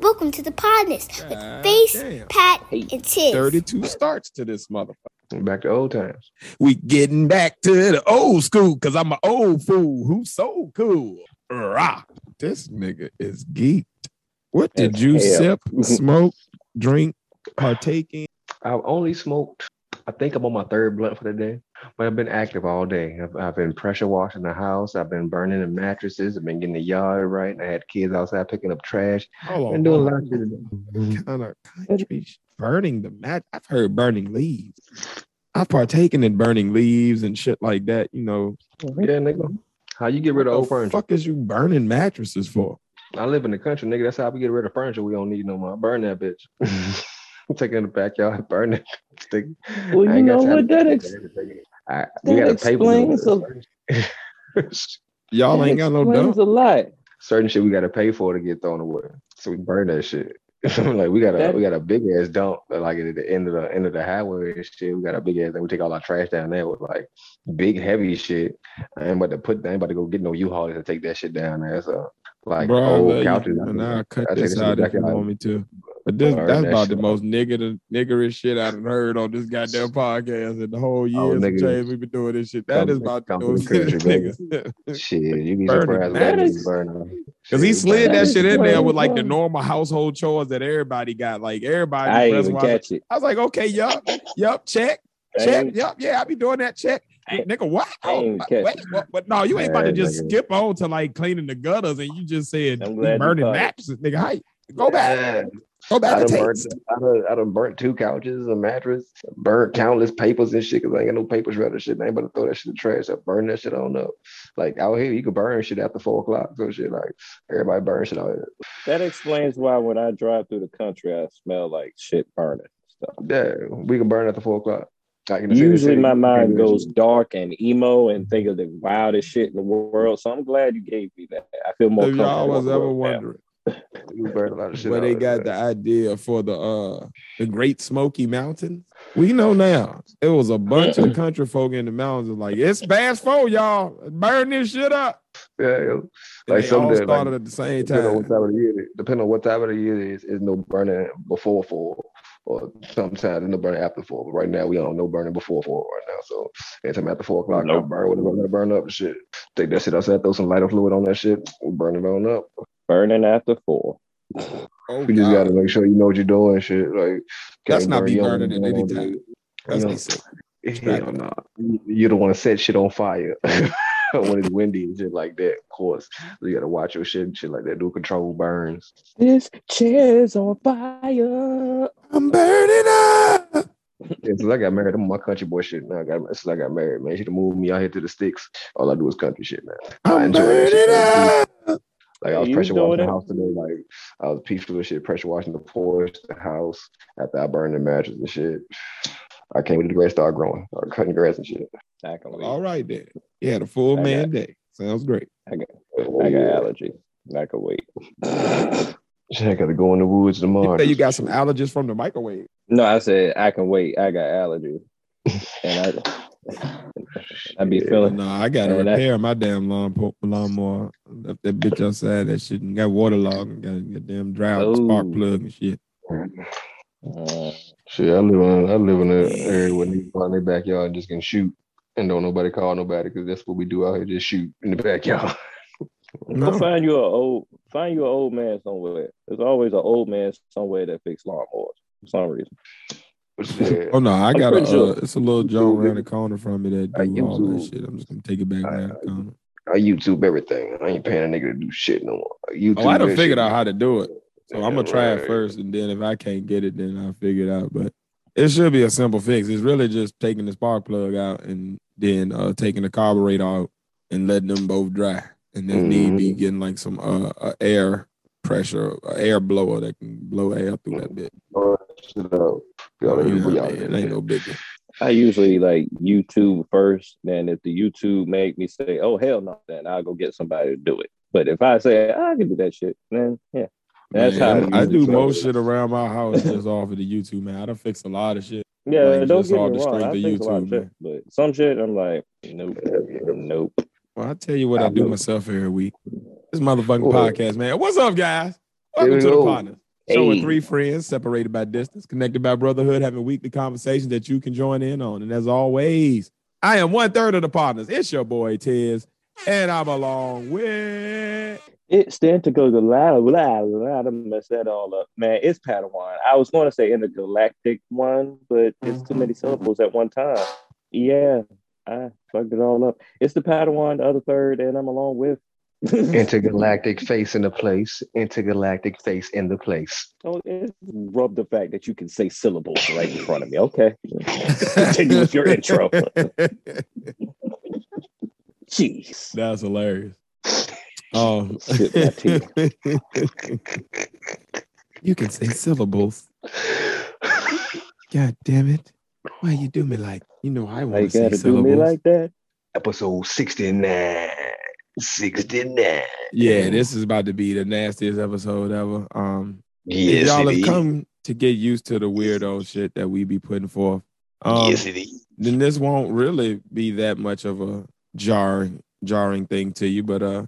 Welcome to the Podnas with God Face, damn. Pat, Hey, and Tiz. 32 starts to this motherfucker. Back to old times. We getting back to the old school because I'm an old fool who's so cool. Rah. This nigga is geeked. What did As you hell. sip, smoke, drink, partake in? I've only smoked. I think I'm on my third blunt for the day, but I've been active all day. I've, I've been pressure washing the house. I've been burning the mattresses. I've been getting the yard right. I had kids outside picking up trash. Hold Been doing a lot of shit. today. kind of country burning the mat. I've heard burning leaves. I've partaken in burning leaves and shit like that. You know, Yeah, nigga. How you get rid of what old the furniture? fuck is you burning mattresses for? I live in the country, nigga. That's how we get rid of furniture we don't need no more. Burn that bitch. Take it in the backyard, burn it. Stick. Well, I you know what? to That ex- it. I, we that got to pay explains for Y'all that ain't got no explains dump. a lot. certain shit we got to pay for to get thrown away. So we burn that shit. like we got a That- we got a big ass dump uh, like at the end of the end of the highway and shit. We got a big ass thing. We take all our trash down there with like big heavy shit. I ain't about to put I ain't about to go get no U-Haul to take that shit down there. So like Bro, old you, couches. and I'll cut I take this this out if you want me to. But this, that's that about the most nigger, niggerish shit I've heard on this goddamn podcast in the whole year Oh, nigga. change we've been doing this shit. That Come- is about the most niggas. Shit, you be Burning surprised what that that is- is. Cause he slid that That shit in there with like the normal household chores that everybody got. Like everybody. I even watch- catch it. I was like, okay, yup, yup, check, check, yup, yeah, I be doing that check. Ain't- Nigga, what? Oh, wait, what, what? No, you ain't about to just nigga. skip on to like cleaning the gutters and you just said I'm we glad you burning mattresses. Nigga, hi, go back, Oh, yeah. go I back done, to burnt. I, done, I done burnt two couches, a mattress, burnt countless papers and shit because I ain't got no papers ready. Shit, I ain't about to throw that shit in the trash. I burn that shit on up. Like out here, you can burn shit after four o'clock. So shit, like everybody burn shit out here. That explains why when I drive through the country, I smell like shit burning stuff. Yeah, we can burn after four o'clock. Like in Usually, my mind can't do that goes dark and emo and think of the wildest shit in the world. So I'm glad you gave me that. I feel more If y'all was ever it now. wondering We burn a lot of shit. where they got man. the idea for the uh the Great Smoky Mountains, we know now. It was a bunch of country folk in the mountains like, it's fast four, y'all. Burn this shit up. Yeah, yeah. And Like they some all day, like, started at the same Depending on what time. time of the year, it is. depending on what time of the year it is, is no burning before four, or sometimes there's no burning after four. But right now, we don't no burning before four right now. So anytime after four o'clock, No. I burn whatever I'm gonna burn up. Shit, take that shit outside, throw some lighter fluid on that shit, and burn it on up. Burning after four. Oh, You just gotta make sure you know what you're doing. Shit, like Let's can't be burning at down any time. day. Let's You know, safe. Hell no. You- You don't want to set shit on fire when it's windy and shit like that. Of course, you gotta watch your shit and shit like that. Do control burns. This chair's on fire. I'm burning up. Yeah, since I got married, I'm my country boy shit now. I got since I got married, man. She done moved me out here to the sticks. All I do is country shit man. I I'm enjoy that shit. burning up. Like I was You pressure doing washing the house today. Like I was peaceful with shit, pressure washing the porch, the house after I burned the mattress and shit. I came to the grass, started growing, started cutting grass and shit. I can wait. All right then. You had a full I man day. Sounds great. I got, I got allergy. I can wait. Shit, I gotta go in the woods You tomorrow. say you got some allergies from the microwave. No, I said I can wait. I got allergies. And I I be Shit. feeling No, I gotta Man, that- repair my damn lawn po- lawnmower. Left that bitch outside. That shit and got waterlogged and got, got damn dry out spark Oh. plug and shit. uh, Shit, I live in I live in an area where niggas go in their backyard and just can shoot and don't nobody call nobody because that's what we do out here, just shoot in the backyard. No. Go find you a old find you an old man somewhere. There's always an old man somewhere that fix lawnmowers for some reason. Shit. Oh no, I got a. Sure. Uh, it's a little Joe around the corner from me that I do all that YouTube. shit. I'm just gonna take it back around the corner. I YouTube everything. I ain't paying a nigga to do shit no more. I YouTube Oh, I done that figured shit. out how to do it. So I'm gonna try it first, and then if I can't get it, then I'll figure it out. But it should be a simple fix. It's really just taking the spark plug out and then uh, taking the carburetor out and letting them both dry. And if need be, Mhm. getting like some uh, uh, air pressure, uh, air blower that can blow air through that bit. Shit up. Y'all know what I mean? do It ain't no biggie. I usually like YouTube first. Then if the YouTube make me say, "Oh hell no," then I'll go get somebody to do it. But if I say I can do that shit, then yeah, that's Man, how I, I, do most shit around my house just off of the YouTube, man. I done fix a lot of shit. Yeah, like, don't just get all me the wrong. I strength of a lot of YouTube, shit, but some shit I'm like, nope, nope. Well, I tell you what I, I do know. myself every week. This motherfucking What? podcast, man. What's up, guys? Welcome we to the Podnas. Show of Hey. three friends separated by distance, connected by brotherhood, having weekly conversations that you can join in on. And as always, I am one third of the Podnas. It's your boy Tiz, and I'm along with. It's the intergalactic. Blah, blah, I mess that all up, man. It's Padawan. I was going to say intergalactic one, but it's too many mm-hmm. syllables at one time. Yeah, I fucked it all up. It's the Padawan, the other third, and I'm along with. Intergalactic face in the place. Intergalactic face in the place. Oh, it's rub the fact that you can say syllables right in front of me. Okay, continue with your intro. Jeez. That's hilarious. Oh, Shit, my teeth. you can say syllables. God damn it! Why you do me like? You know I want to say do syllables. me like that? Episode 69. 69. yeah, this is about to be the nastiest episode ever. Um, if Yes, y'all have come to get used to the weirdo shit that we be putting forth. Um, yes, it is. then this won't really be that much of a jarring jarring thing to you. But uh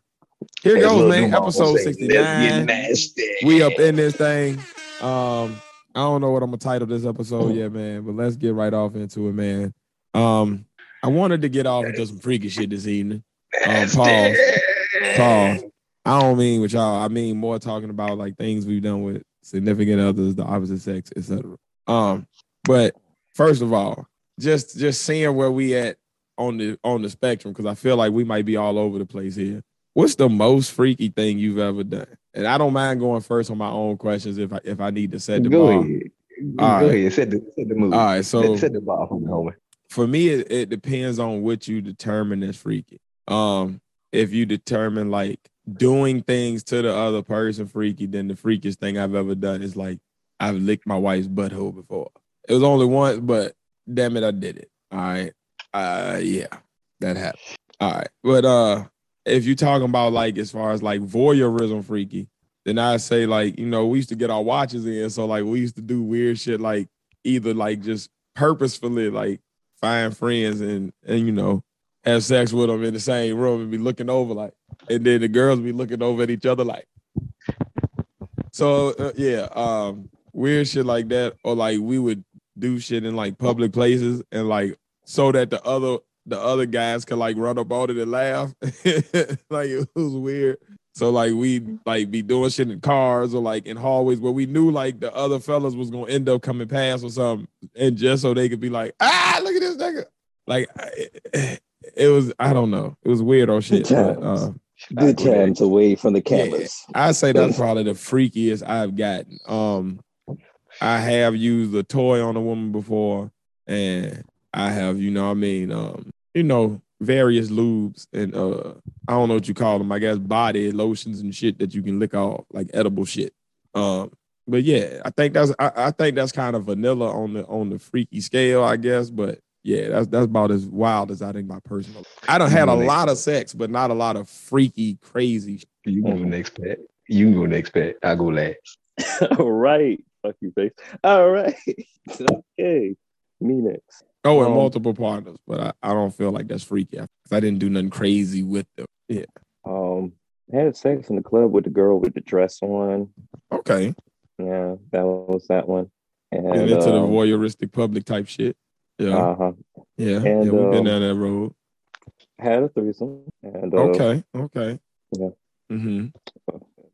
here goes, man. Episode say, Let's get 69. We up in this thing. Um, I don't know what I'm gonna title this episode yet, man, but let's get right off into it, man. Um, I wanted to get off into some freaky shit this evening. Um, pause. Pause. I don't mean with y'all. I mean more talking about like things we've done with significant others, the opposite sex, etc. Um, but first of all, just just seeing where we at on the on the spectrum, because I feel like we might be all over the place here. What's the most freaky thing you've ever done? And I don't mind going first on my own questions if I if I need to set the Go bar. ahead. All Go right. ahead. Set the, set the mood. All right, so set, set the bar for me, homie. for me it, it depends on what you determine as freaky um if you determine like doing things to the other person freaky then the freakiest thing i've ever done is like i've licked my wife's butthole before. It was only once but damn it i did it. All right. Uh yeah that happened. All right. But uh if you're talking about like as far as like voyeurism freaky then i say like you know we used to get our watches in so like we used to do weird shit like either like just purposefully like find friends and and you know have sex with them in the same room and be looking over like and then the girls be looking over at each other like so uh, yeah um weird shit like that or like we would do shit in like public places and like so that the other the other guys could like run up on it and laugh like it was weird so like we like be doing shit in cars or like in hallways where we knew like the other fellas was gonna end up coming past or something, and just so they could be like, ah, look at this nigga. Like it, was, I don't know, it was weird or shit. But, uh, Good times away from the cameras. I say that's probably the freakiest I've gotten. Um, I have used a toy on a woman before, and I have, you know, what I mean, um, you know, various lubes and uh, I don't know what you call them. I guess body lotions and shit that you can lick off, like edible shit. Um, but yeah, I think that's I, I think that's kind of vanilla on the on the freaky scale, I guess. But yeah, that's that's about as wild as I think my personal. I don't had a lot of sex, but not a lot of freaky, crazy. You go next, Pat. You can go next, Pat. I'll go last. All right. Fuck you, face. All right. okay. Me next. Oh, and Um, multiple partners, but I, I don't feel like that's freaky because I didn't do nothing crazy with them. Yeah. Um, had sex in the club with the girl with the dress on. Okay. Yeah, that was that one. And And into the um, voyeuristic public type shit. Yeah. uh-huh. yeah. and, yeah. We've been um, down that road. had a threesome. And uh, Okay. Okay. Yeah. hmm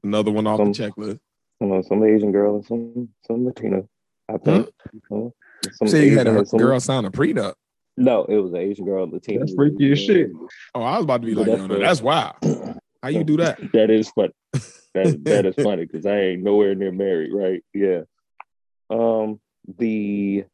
Another one off Some- the checklist. you know, some Asian girl and some some Latino. I think. Uh, some See, you had a and some- girl sign a prenup. No, it was an Asian girl, Latina. That's freaky as shit. Oh, I was about to be But like, that's yo, no, the- that's wild. How you do that? That is funny. That that is funny because I ain't nowhere near married, right? Yeah. Um, the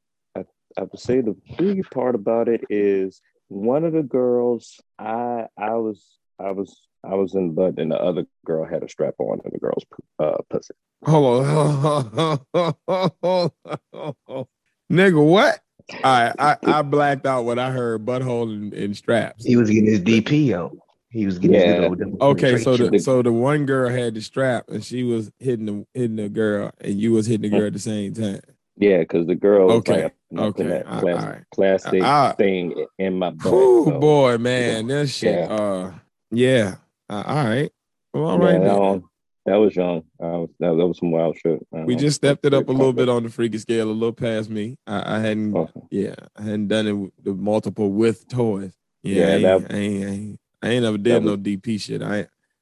I, I would say the big part about it is one of the girls. I I was I was I was in butt, and the other girl had a strap on in the girl's uh, pussy. Hold on. Nigga, what? All right, I, I blacked out when I heard butthole and, and straps. He was getting his DP on. He was getting Yeah. his little Okay, so the so the one girl had the strap and she was hitting the hitting the girl and you was hitting the girl at the same time. Yeah, because the girl was Okay, like okay, that all right. plastic I- thing in my butt. Oh so- boy, man, this shit. Yeah. Uh, yeah. Uh, all right. Well, all yeah, right. that then. That was young. Was, that, that was some wild shit. We know. just stepped it up a little bit on the freaky scale, a little past me. I, I hadn't, Okay. yeah, I hadn't done it with the multiple with toys. Yeah, Yeah, I, ain't, that- I, ain't, I ain't, I ain't never did that no DP shit. I,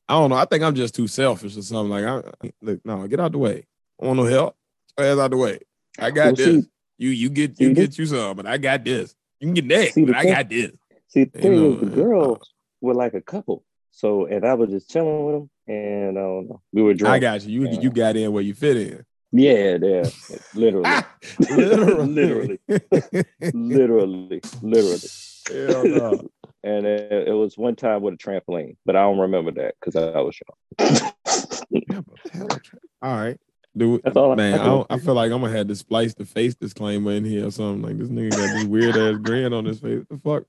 I don't know. I think I'm just too selfish or something. Like, I look, no, get out the way. I want no help. Ass out the way. I got Well, this. see- you, you get, you this- get you some, but I got this. You can get that, See, but I thing- got this. See, the You thing know, is, the girls were like a couple. So, and I was just chilling with them, and I don't know, we were drunk. I got you. You, Yeah. you got in where you fit in. Yeah, yeah, literally, Ah, literally, Literally. literally, literally. No. And it, it was one time with a trampoline, but I don't remember that because I was young. All right. Do That's all I- man. I I, I feel like I'm gonna have to splice the face disclaimer in here or something. Like this nigga got this weird ass grin on his face. The fuck?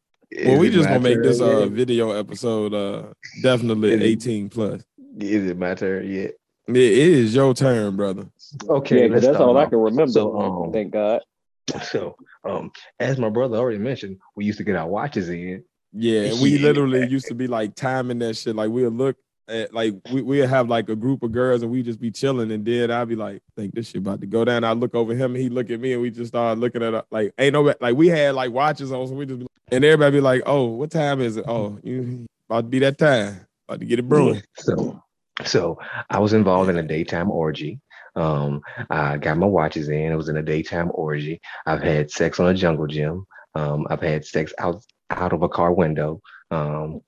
Well, we just gonna make turn this uh video episode uh definitely Is it- 18 plus. Is it my turn yet? It is your turn, brother. Okay, yeah, 'cause let's that's start all I can remember. So, um, thank God. So, um, as my brother already mentioned, we used to get our watches in. Yeah, we literally used to be like timing that shit. Like we'll look at like we we'll have like a group of girls and we just be chilling, and then I'd be like, think this shit about to go down. I look over him and he look at me, and we just start looking at uh, like ain't no like we had like watches on, so we just be, and everybody be like, oh, what time is it? Oh, you about to be that time, about to get it brewing. So, so I was involved in a daytime orgy. Um, I got my watches in. It was in a daytime orgy. I've had sex on a jungle gym. Um, I've had sex out out of a car window. Um,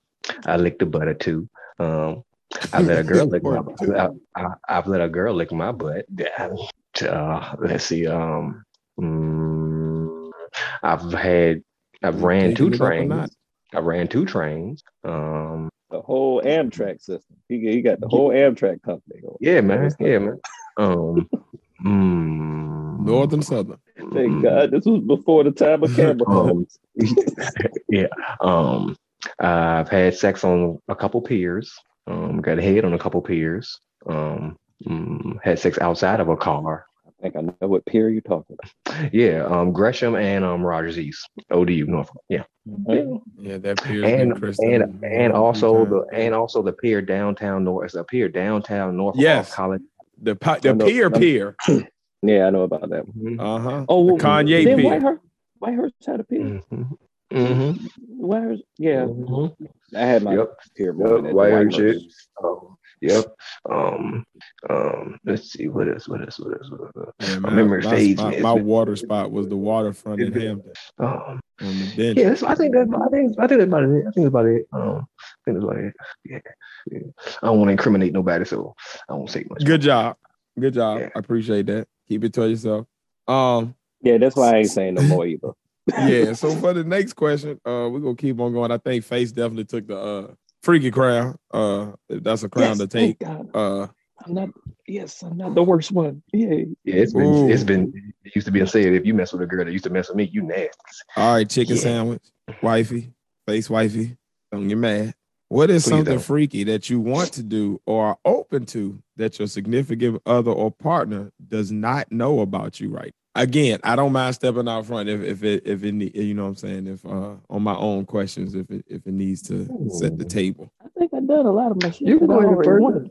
I licked a butt or two. Um, I let a girl lick my. I, I, I've let a girl lick my butt. Uh, let's see. Um, mm, I've had. I've ran two Taking it up a trains. I ran two trains. Um, The whole Amtrak system. He, he got the whole Amtrak company. going. Yeah, man. Yeah, man. Um, mm, North and Southern. Thank God this was before the time of camera Um, yeah. Um, I've had sex on a couple piers. Um, got head on a couple piers. Um, mm, had sex outside of a car. I think I know what pier you're talking about. Yeah. Um, Gresham and um Rogers East, ODU, Norfolk. Yeah. Yeah, that pier. And and and also the and also the pier downtown North. It's a pier downtown Norfolk Yes. College. the pi- the know- pier pier. Yeah, I know about that. Mhm. Uh huh. Oh, well, Kanye then pier. Whitehurst, Whitehurst had a pier. Mhm. Mhm. Whitehurst, yeah, Mhm. I had my Yep. pier Yep, moment at Whitehurst Whitehurst. Um, yep. Um, um, let's see what else, what else, what else, what else. Yeah, My man, memory my, fades, My, my water spot was the waterfront in Hampton Um, the yeah, that's, I think that's, I think, I think that's about it. I think that's about it. Um, I think that's about it. Yeah, yeah. I don't want to incriminate nobody, so I won't say much. Good job. Good job. Yeah. I appreciate that. Keep it to yourself. Um, Yeah, that's why I ain't saying no more either. Yeah. So for the next question, uh, we're gonna keep on going. I think Face definitely took the uh freaky crown. Uh, that's a crown Yes, to take. Uh, I'm not. Yes, I'm not the worst one. Yeah. Yeah, it's been, Ooh. it's been. It used to be said if you mess with a girl that used to mess with me, you nasty. all right, chicken Yeah. sandwich, wifey, face wifey. Don't get mad. What is Please something don't. freaky that you want to do or are open to that your significant other or partner does not know about you right? Again, I don't mind stepping out front if if it if it you know what I'm saying if uh on my own questions if it if it needs to set the table. I think I've done a lot of my shit. You that go I ahead first.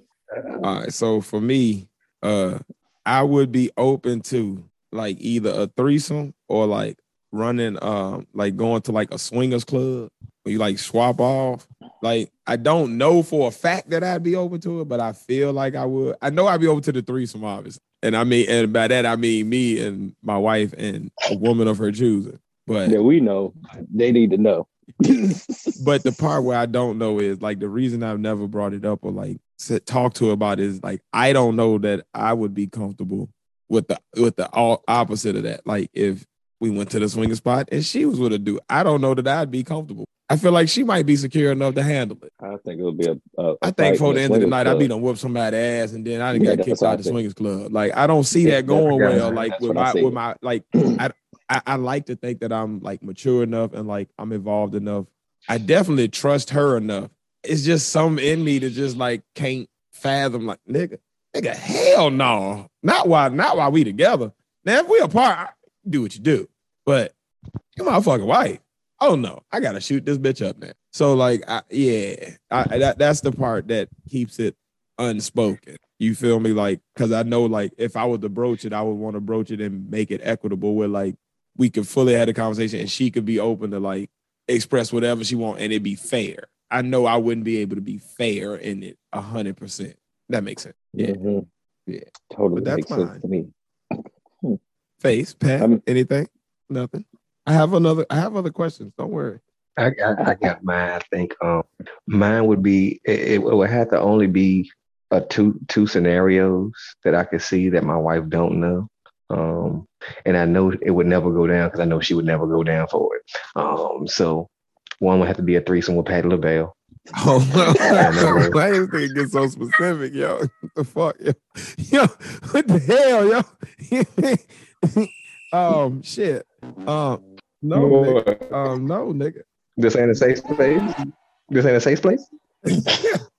All right, so for me, uh, I would be open to like either a threesome or like running, um, like going to like a swingers club where you like swap off. Like I don't know for a fact that I'd be open to it, but I feel like I would. I know I'd be open to the threesome, obviously, and I mean, and by that I mean me and my wife and a woman of her choosing. But Yeah, we know. They need to know. but the part where I don't know is like the reason I've never brought it up or like said, talk to about it is like I don't know that I would be comfortable with the with the all opposite of that. Like if we went to the swinging spot and she was with a dude, I don't know that I'd be comfortable. I feel like she might be secure enough to handle it. I think it'll be a. a, I think for the end of the night, I'd club. be done whoop somebody's ass, and then I done Yeah, get kicked out the swingers club. Like I don't see Yeah, that going well. Like that's with my with my like, I, I I like to think that I'm like mature enough and like I'm involved enough. I definitely trust her enough. It's just some in me that just like can't fathom. Like nigga, nigga, hell no, not while not while we together. Now if we apart, do what you do, but you motherfucking wife. Oh no, I gotta shoot this bitch up now. So like, I, yeah, I, that that's the part that keeps it unspoken. You feel me? Like, cause I know like if I was to broach it, I would want to broach it and make it equitable where like we could fully have a conversation and she could be open to like express whatever she want and it'd be fair. I know I wouldn't be able to be fair in it a hundred percent. That makes sense. Yeah. Mhm. Yeah. Totally But that's makes sense to me. Face, Pat, I'm- anything? Nothing. I have another I have other questions. Don't worry. I got, I got mine. I think um, mine would be it, it would have to only be a two two scenarios that I could see that my wife don't know. Um, and I know it would never go down because I know she would never go down for it. Um, so one would have to be a threesome with Patti LaBelle. Oh, no. why is they get so specific, yo? What the fuck, yo? Yo, what the hell, yo? um, shit. Um, no, nigga. um, no, nigga. This ain't a safe space. This ain't a safe place.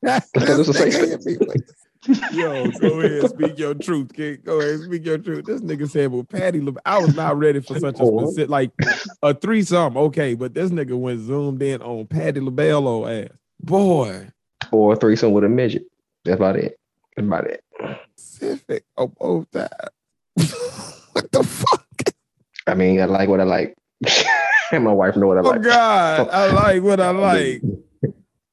This a safe place. Yo, go ahead, speak your truth, kid. Go ahead, speak your truth. This nigga said, "Well, Patti, Le- I was not ready for such a specific, like a threesome, okay." But this nigga went zoomed in on Patti LaBelle old ass. Boy, Or a threesome with a midget. That's about it. That's about it. specific of both sides. What the fuck? I mean, I like what I like. and my wife know what I like. Oh like. God, I like what I like.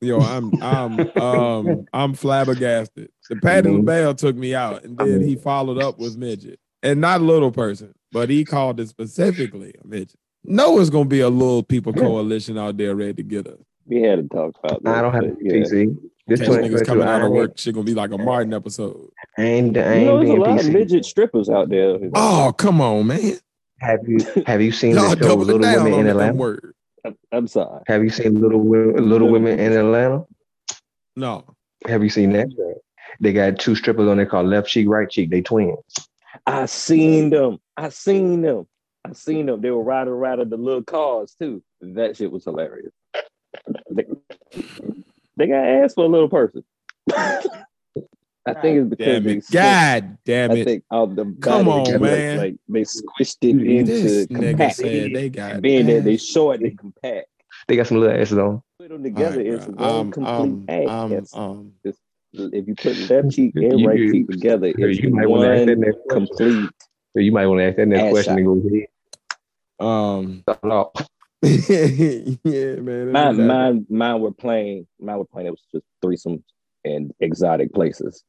Yo, I'm I'm um I'm flabbergasted. The Patti Mhm. LaBelle took me out, and then he followed up with midget, and not a little person, but he called it specifically a midget. No, it's gonna be a little people coalition out there ready to get us. We had to talk about that. I don't have but yeah. PC. This These niggas coming out of work, shit gonna be like a Martin episode. I ain't, I You know, there's a being lot of PC. midget strippers out there. Oh, come on, man! Have you have you seen the show Little Women in Atlanta? word. I'm, I'm sorry. Have you seen Little Wo- Little Women in Atlanta? No, Have you seen that? They got two strippers on there called Left Cheek, Right Cheek. They twins. I seen them. I seen them. I seen them. They were riding around in the little cars too. That shit was hilarious. They, they got ass for a little person. I think it's because damn it! squished- God damn I it! think all the Come body on, together, man. Like they squished it into This nigga compact. said they got. Being that they ass. short and compact. They got some little asses on. Put them together, All right, it's one Um, complete um, act. um, Yes. um, if you put left cheek and You- right you- cheek together, it's you might want to ask that next question. complete. So you might want to ask that next question shot. and go ahead. um, Stop it off. yeah, man. Mine, exactly- mine, mine were playing. Mine were playing. It was just threesomes in exotic places.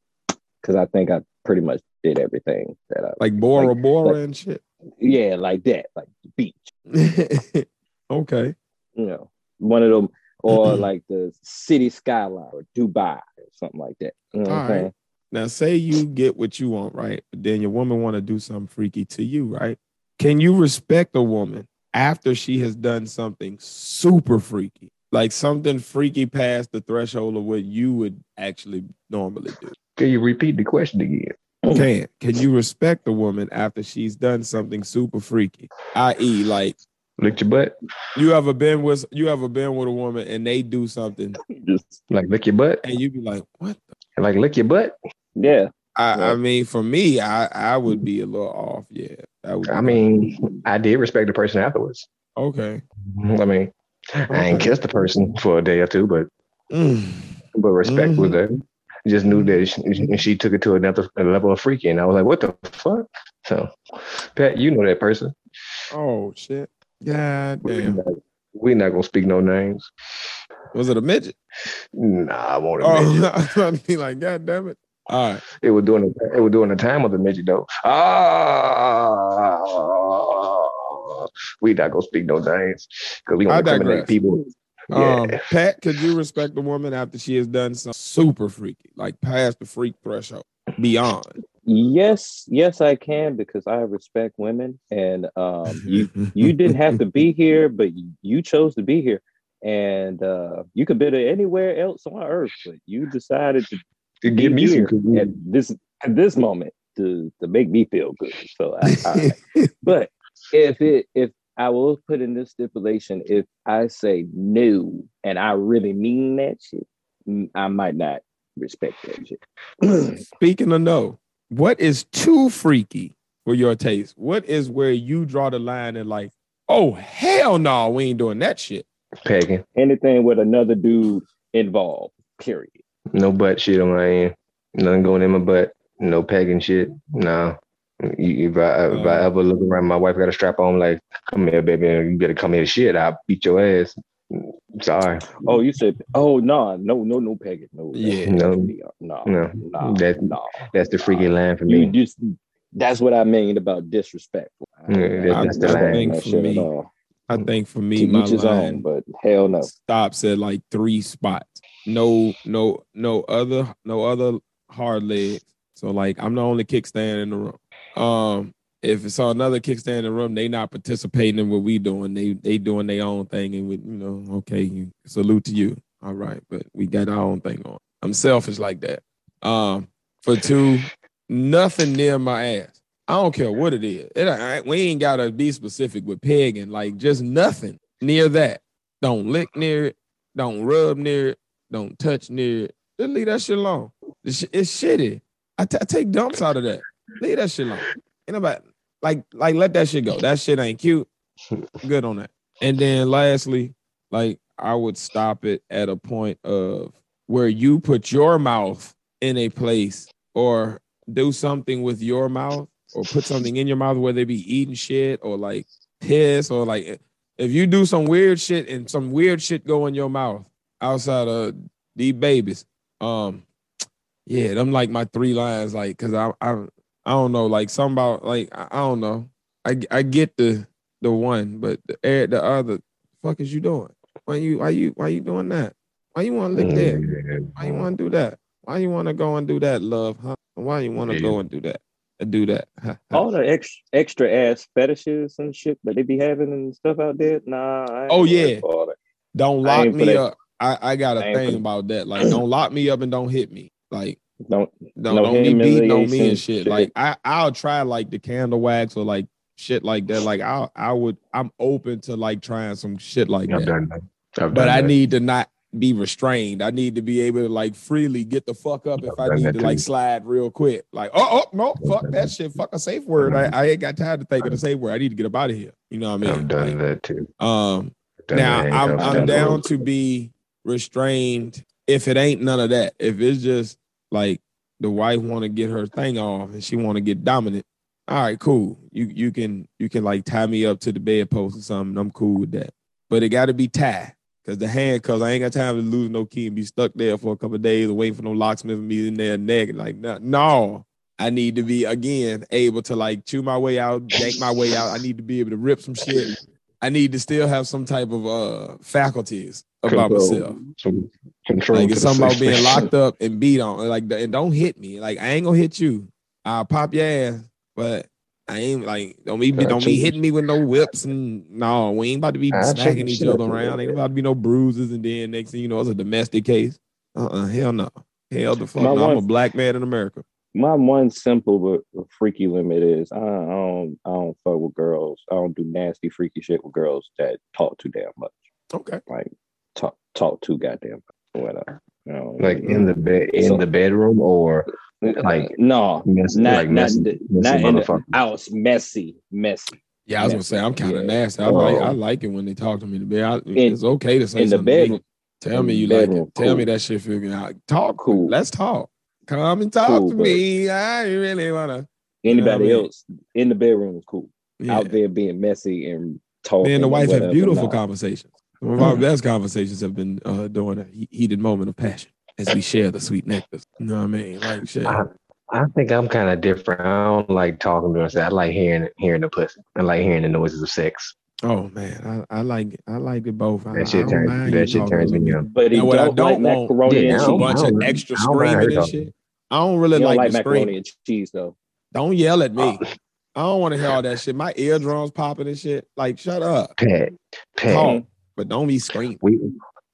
Because I think I pretty much did everything that I. like Bora like- Bora like- and shit. Yeah, like that, like the beach. okay. You know, one of them, or like the city skyline or Dubai or something like that. You know All right. Now, say you get what you want, right? Then your woman want to do something freaky to you, right? Can you respect a woman after she has done something super freaky, like something freaky past the threshold of what you would actually normally do? Can you repeat the question again? Can can you respect a woman after she's done something super freaky? I.e., like Lick your butt. you ever been with you ever been with a woman and they do something Just Like lick your butt. and you be like, what? The? Like lick your butt. yeah. I, I mean, for me, I I would be a little off. Yeah, would. I mean, I did respect the person afterwards. okay. I mean, I ain't kissed the person for a day or two, but Mm. but respect was Mhm. there. Just knew that she, she took it to another level of freaky, and I was like, "What the fuck?" So, Pat, you know that person. Oh shit! God We're damn. not, we not gonna speak no names. Was it a midget? Nah, I won't. Oh, I was be like, God damn it! All right. It was doing the, it was doing the time of the midget though. Ah, we not gonna speak no names because we I gonna incriminate digress. people. Um, Pat, could you respect a woman after she has done something super freaky, like past the freak threshold, beyond? Yes, yes, I can because I respect women, and um, you you didn't have to be here, but you chose to be here, and uh, you could be anywhere else on earth, but you decided to to give me some good at this at this moment to to make me feel good. So, I, I, but if it if I will put in this stipulation, if I say no and I really mean that shit, mm, I might not respect that shit. Speaking of no, what is too freaky for your taste? What is where you draw the line and like, oh hell no, we ain't doing that shit. pegging. Anything with another dude involved. Period. No butt shit on my end. Nothing going in my butt. No pegging shit. No. If I if I Uh. ever look around, my wife got a strap on. Like, come here, baby. You better come here. Shit, I'll beat your ass. Sorry. Oh, you said, oh no, no, no, no pegging, no, Yeah. No. no, No. no, That- no. That's the freaky line for me. You me. just that's what I mean about disrespectful. I- Yeah, I that's the like line. that For me. I think for me, To my each his line own, but hell no. stops at like three spots. No, no, no other, no other hard leg. So like I'm the only kickstand in the room. Um, if it's another kickstand in the room, they not participating in what we doing. They they doing their own thing, and with you know, okay, salute to you. All right, but we got our own thing on. I'm selfish like that. Um, for two, nothing near my ass. I don't care what it is. It, I, we ain't gotta be specific with pegging. Like just nothing near that. Don't lick near it. Don't rub near it. Don't touch near it. Just leave that shit alone. It's, it's shitty. I, t- I take dumps out of that. Leave that shit alone. Ain't nobody like like let that shit go. That shit ain't cute. Good on that. And then lastly, like I would stop it at a point of where you put your mouth in a place or do something with your mouth or put something in your mouth, whether they be eating shit or like piss or like if you do some weird shit and some weird shit go in your mouth outside of these babies, um, yeah, them like my three lines, like, cause I I I don't know, like some about like I, I don't know. I I get the the one, but the the other, fuck is you doing? Why you why you why you doing that? Why you want to lick there? Why you want to do that? Why you want to go and do that, love? Huh? Why you want to Yeah. go and do that? And do that? All the ex, extra ass fetishes and shit that they be having and stuff out there. Nah. Oh, yeah. that. Don't lock me up. I, I got a ain't thing for- about that. Like, don't lock me up and don't hit me. Like, Don't don't No don't be beating on me humiliation and shit. shit. Like, I I'll try like the candle wax or like shit like that. Like, I I would I'm open to like trying some shit like I've that. done that. I've But done I that. need to not be restrained. I need to be able to like freely get the fuck up if I've I need that to like slide real quick. Like, oh, oh no, fuck that that. shit. Fuck a safe word. I, I ain't got time to think of the safe word. I need to get up out of here. You know what I mean? I've mean? done Like, that too. um now I'm I'm down to be restrained if it ain't none of that. If it's just like the wife want to get her thing off and she want to get dominant. All right, cool. You you can you can like tie me up to the bedpost or something. I'm cool with that. But it got to be tied because the handcuffs. I ain't got time to lose no key and be stuck there for a couple days waiting for no locksmith and be in there naked. Like no, no. I need to be again able to like chew my way out, yank my way out. I need to be able to rip some shit. I need to still have some type of uh faculties about myself. Some control. Like it's something about being locked up and beat on. Like and don't hit me. Like I ain't gonna hit you. I'll pop your ass, but I ain't like don't be don't be hitting me with no whips and no, we ain't about to be I'll smacking each other out you a around. Ain't about to be no bruises and then next thing you know it's a domestic case. Uh-uh, hell no. Hell the fuck no. I'm a black man in America. my one simple but freaky limit is I, I don't I don't fuck with girls. I don't do nasty freaky shit with girls that talk too damn much. Okay. Like talk talk too goddamn much. Whatever. You know, Like in the bed, in So- the bedroom, or like no, messy, not like not messy, the- messy not in the house. Messy, messy. Yeah, I was Yeah. gonna say I'm kind of Yeah. nasty. I oh. like I Oh. like it when they talk to me in the bed. I, In- it's okay to say in the something. to me. bedroom. Tell me the you like bedroom, it. Tell me that shit feel good. I- Talk Cool. Let's talk. Come and talk Cool, to but- me. I really wanna. You know what I Anybody mean? else in the bedroom is cool. Yeah. Out there being messy and talking. Me and the wife have beautiful conversations. Some of our best conversations have been uh, during a heated moment of passion as we share the sweet nectar. You know what I mean? Like shit. I, I think I'm kind of different. I don't like talking to myself. I like hearing hearing the pussy. I like hearing the noises of sex. Oh man, I, I like I like it both. I, That shit I don't turns that shit turns me on. But he Now, what I don't, don't like want macaroni Yeah, and I a don't- cheese. bunch of extra I don't mind her screaming and shit. I don't really don't like, like the macaroni screaming. and cheese though. Don't yell at me. Uh, I don't want to hear all that shit. My eardrums popping and shit. Like, shut up. Pat, Pat, Talk, but don't be screaming. we.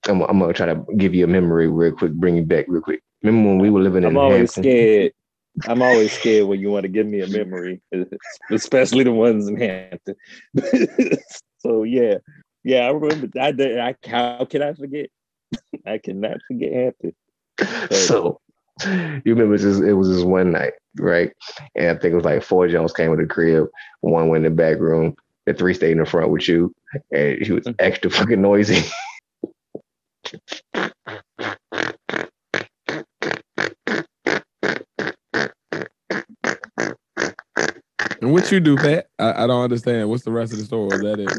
I'm, I'm gonna try to give you a memory real quick, bring you back real quick. Remember when we were living in I'm always Hampton? scared. I'm always scared when you want to give me a memory, especially the ones in Hampton. so yeah, yeah, I remember. I did. I how can I forget? I cannot forget Hampton. So you remember this, it was just one night, right? And I think it was like four Jones came to the crib, one went in the back room, the three stayed in the front with you, and he was mm-hmm. extra fucking noisy. and what you do, Pat? I, I, don't understand. What's the rest of the story? Is that it?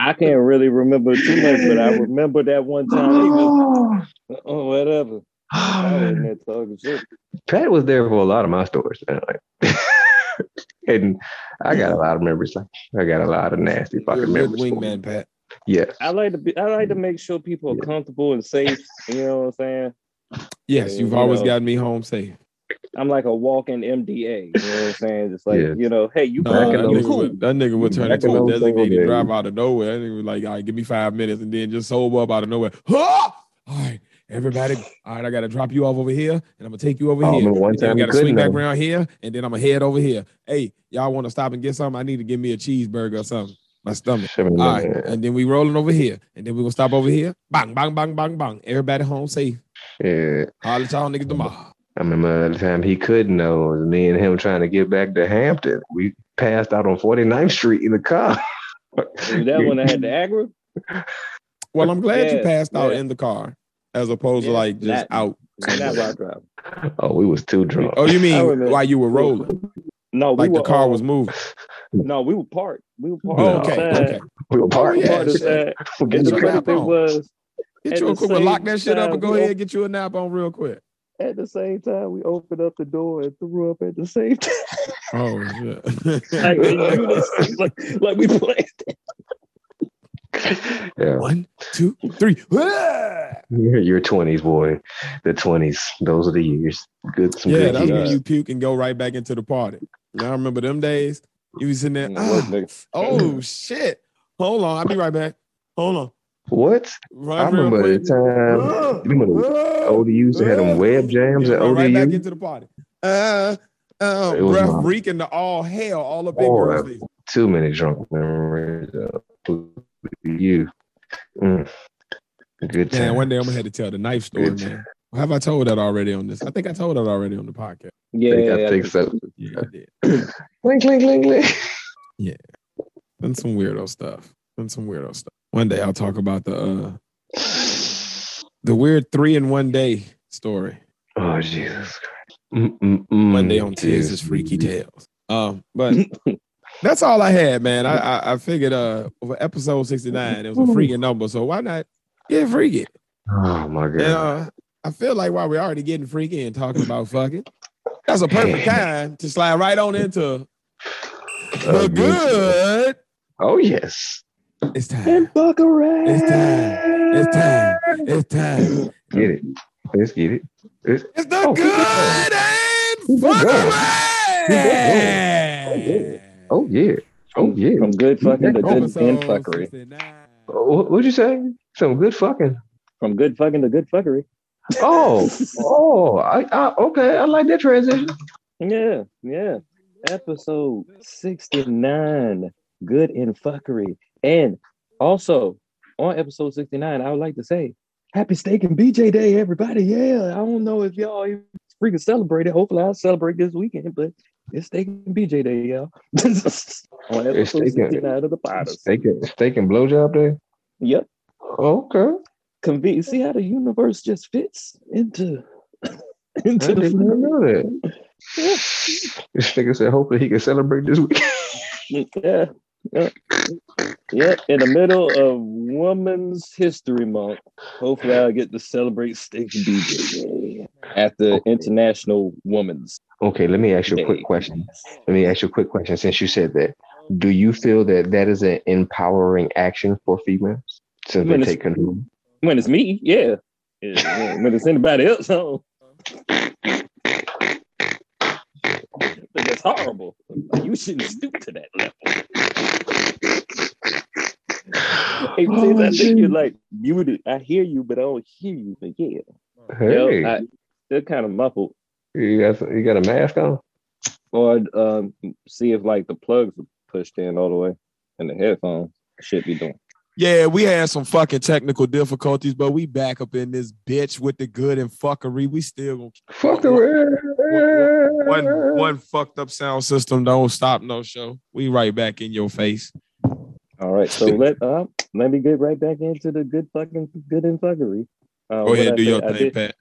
I can't really remember too much, but I remember that one time. Was, oh, whatever. I was there talking shit. Pat was there for a lot of my stories. Man. Like, and I got a lot of memories. Like, I got a lot of nasty You're a fucking memories. wingman. Pat. Yeah. I like to be I like to make sure people are Yeah. comfortable and safe. You know what I'm saying? Yes, Yeah, you've you always know. gotten me home safe. I'm like a walking MDA. You know what I'm saying? Just like, Yeah. you know, hey, you No, Back that, you nigga cool. would, that nigga would turn into a designated days. driver out of nowhere. That nigga was like, all right, give me five minutes and then just sober up out of nowhere. Huh! All right, everybody. All right, I got to drop you off over here and I'm going to take you over Oh, I here. remember one And then I time gotta swing back around here and then I'm going to head over here. Hey, y'all want to stop and get something? I need to give me a cheeseburger or something. My stomach. I All right, that. and then we rolling over here, and then we gonna stop over here. Bang, bang, bang, bang, bang. Everybody home safe. Yeah. Holla y'all niggas tomorrow. I remember the time he couldn't know it was me and him trying to get back to Hampton. We passed out on 49th Street in the car. That one I had the Agra? Well, I'm glad you passed out yeah. in the car as opposed to like just not- out. Not rock. Oh, we was too drunk. Oh, you mean while you were rolling, No, we like the were, car uh, was moving? No, we were parked. We were parked. Oh, okay, okay. We were parked. yeah, Parked shit. outside. We'll get the you your funny nap thing on. was, Get you a quick one, lock that shit up, and go ahead and get you a nap on real quick. at the same time, we opened up the door and threw up at the same time. Oh shit! like like, like we played. Yeah. One, two, three. Ah! Your 20s, boy. The 20s. Those are the years. Good. Some Yeah, good that's when you puke and go right back into the party. Now I remember them days. You was sitting there. Mm, ah, oh shit! Hold on, I'll be right back. Hold on. What? Run I remember the time. You remember the ODU used to have them web jams Yeah, at run right back into the party. Uh, uh, It was breath my- reeking to all hell, all up in Oh, uh. Too many drunk memories. Of You. Mm. Good time. Man, one day I'm gonna have to tell the knife story, Good man. Have I told that already on this? I think I told that already on the podcast. Yeah, think- I think so. Yeah, I did. Clink, clink, clink, clink. Done some weirdo stuff. Done some weirdo stuff. One day I'll talk about the uh the weird three in one day story. Oh, Jesus Christ. Mm, mm, mm. One day on Tiz's Jesus. Freaky Tales. Um, but that's all I had, man. I I, I figured uh for episode 69, it was a freaking number, so why not get freaky? Oh, my God. And uh, I feel like while we're already getting freaky and talking about fucking, that's a perfect time to slide right on into the good. Oh, yes. It's time. And fuck around. It's time. It's time. It's time. Get it. Let's get it. It's, It's the Oh, good and it going. fuckery. Oh, yeah. Oh, yeah. From good fucking to good in fuckery. Oh, what- What'd you say? Some good fucking. From good fucking to good fuckery. Oh, oh, I, I okay. I like that transition. Yeah, yeah. Episode 69, good in fuckery. And also on episode 69, I would like to say happy steak and BJ Day, everybody. Yeah. I don't know if y'all even freaking celebrate it. Hopefully I'll celebrate this weekend, but it's steak and BJ Day, y'all. on It's steak and- 69 of the Podnas. Steak and, steak and blowjob day. Yep. Okay. Conven- see how the universe just fits into into I the didn't even know that. This nigga said hopefully he can celebrate this week. Yeah. Yeah. Yeah. In the middle of Women's History Month. Hopefully I'll get to celebrate Steak and BJ Day at the International Women's. Okay, let me ask you a quick question. Let me ask you a quick question since you said that. Do you feel that that is an empowering action for females to When take control? When it's me, yeah. Yeah, When it's anybody else, no. That's horrible. You shouldn't stoop to that level. Hey, Oh, I think you're like muted. I hear you, but I don't hear you. But yeah, Hey, Yo, I, they're kind of muffled. you got some- you got a mask on? Or um, see if like the plugs are pushed in all the way, and the headphones should be doing. Yeah, we had some fucking technical difficulties, but we back up in this bitch with the good and fuckery. We still gonna Fuck the one one fucked up sound system. Don't stop no show. We right back in your face. All right, so let uh, let me get right back into the good fucking good and fuckery. Uh, Go ahead, do say, your I thing, did- Pat.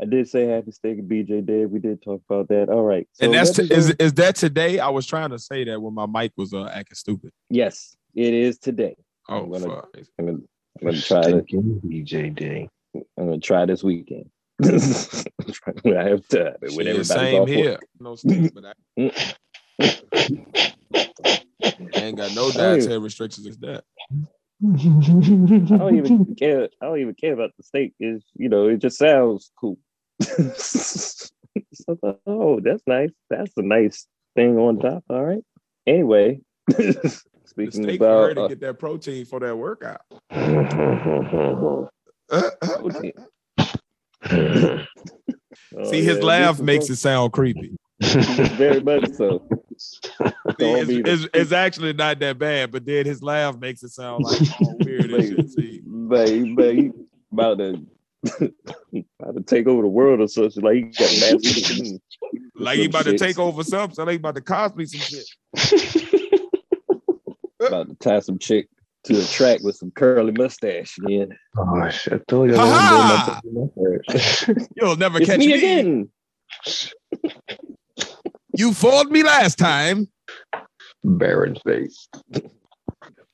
I did say happy steak and BJ did. We did talk about that. All right. So and that's t- is is that today? I was trying to say that when my mic was uh, acting stupid. yes, it is today. Oh I'm gonna- fuck! I'm gonna, I'm gonna try this. Stinking BJ Day. I'm gonna try this weekend. when I have time. and When Shit, everybody's same off work. here. No steak, but I ain't got no dietary restrictions. Is that? I don't even care. I don't even care about the steak. Is you know, it just sounds cool. So oh, that's nice. That's a nice thing on top. All right. Anyway, speaking her about to uh, get that protein for that workout. protein. Oh, See, his yeah, laugh makes so- it sound creepy. very much so. See, it's, it's, it's actually not that bad, but then his laugh makes it sound like all weird and shit. See, But, but about to about to take over the world or something. Like he got massive like he about to take over something. Like he about to cost me some shit. about to tie some chick to a track with some curly mustache again. oh shit! I told you I my You'll never It's catch me me. again. You fooled me last time. Barren face.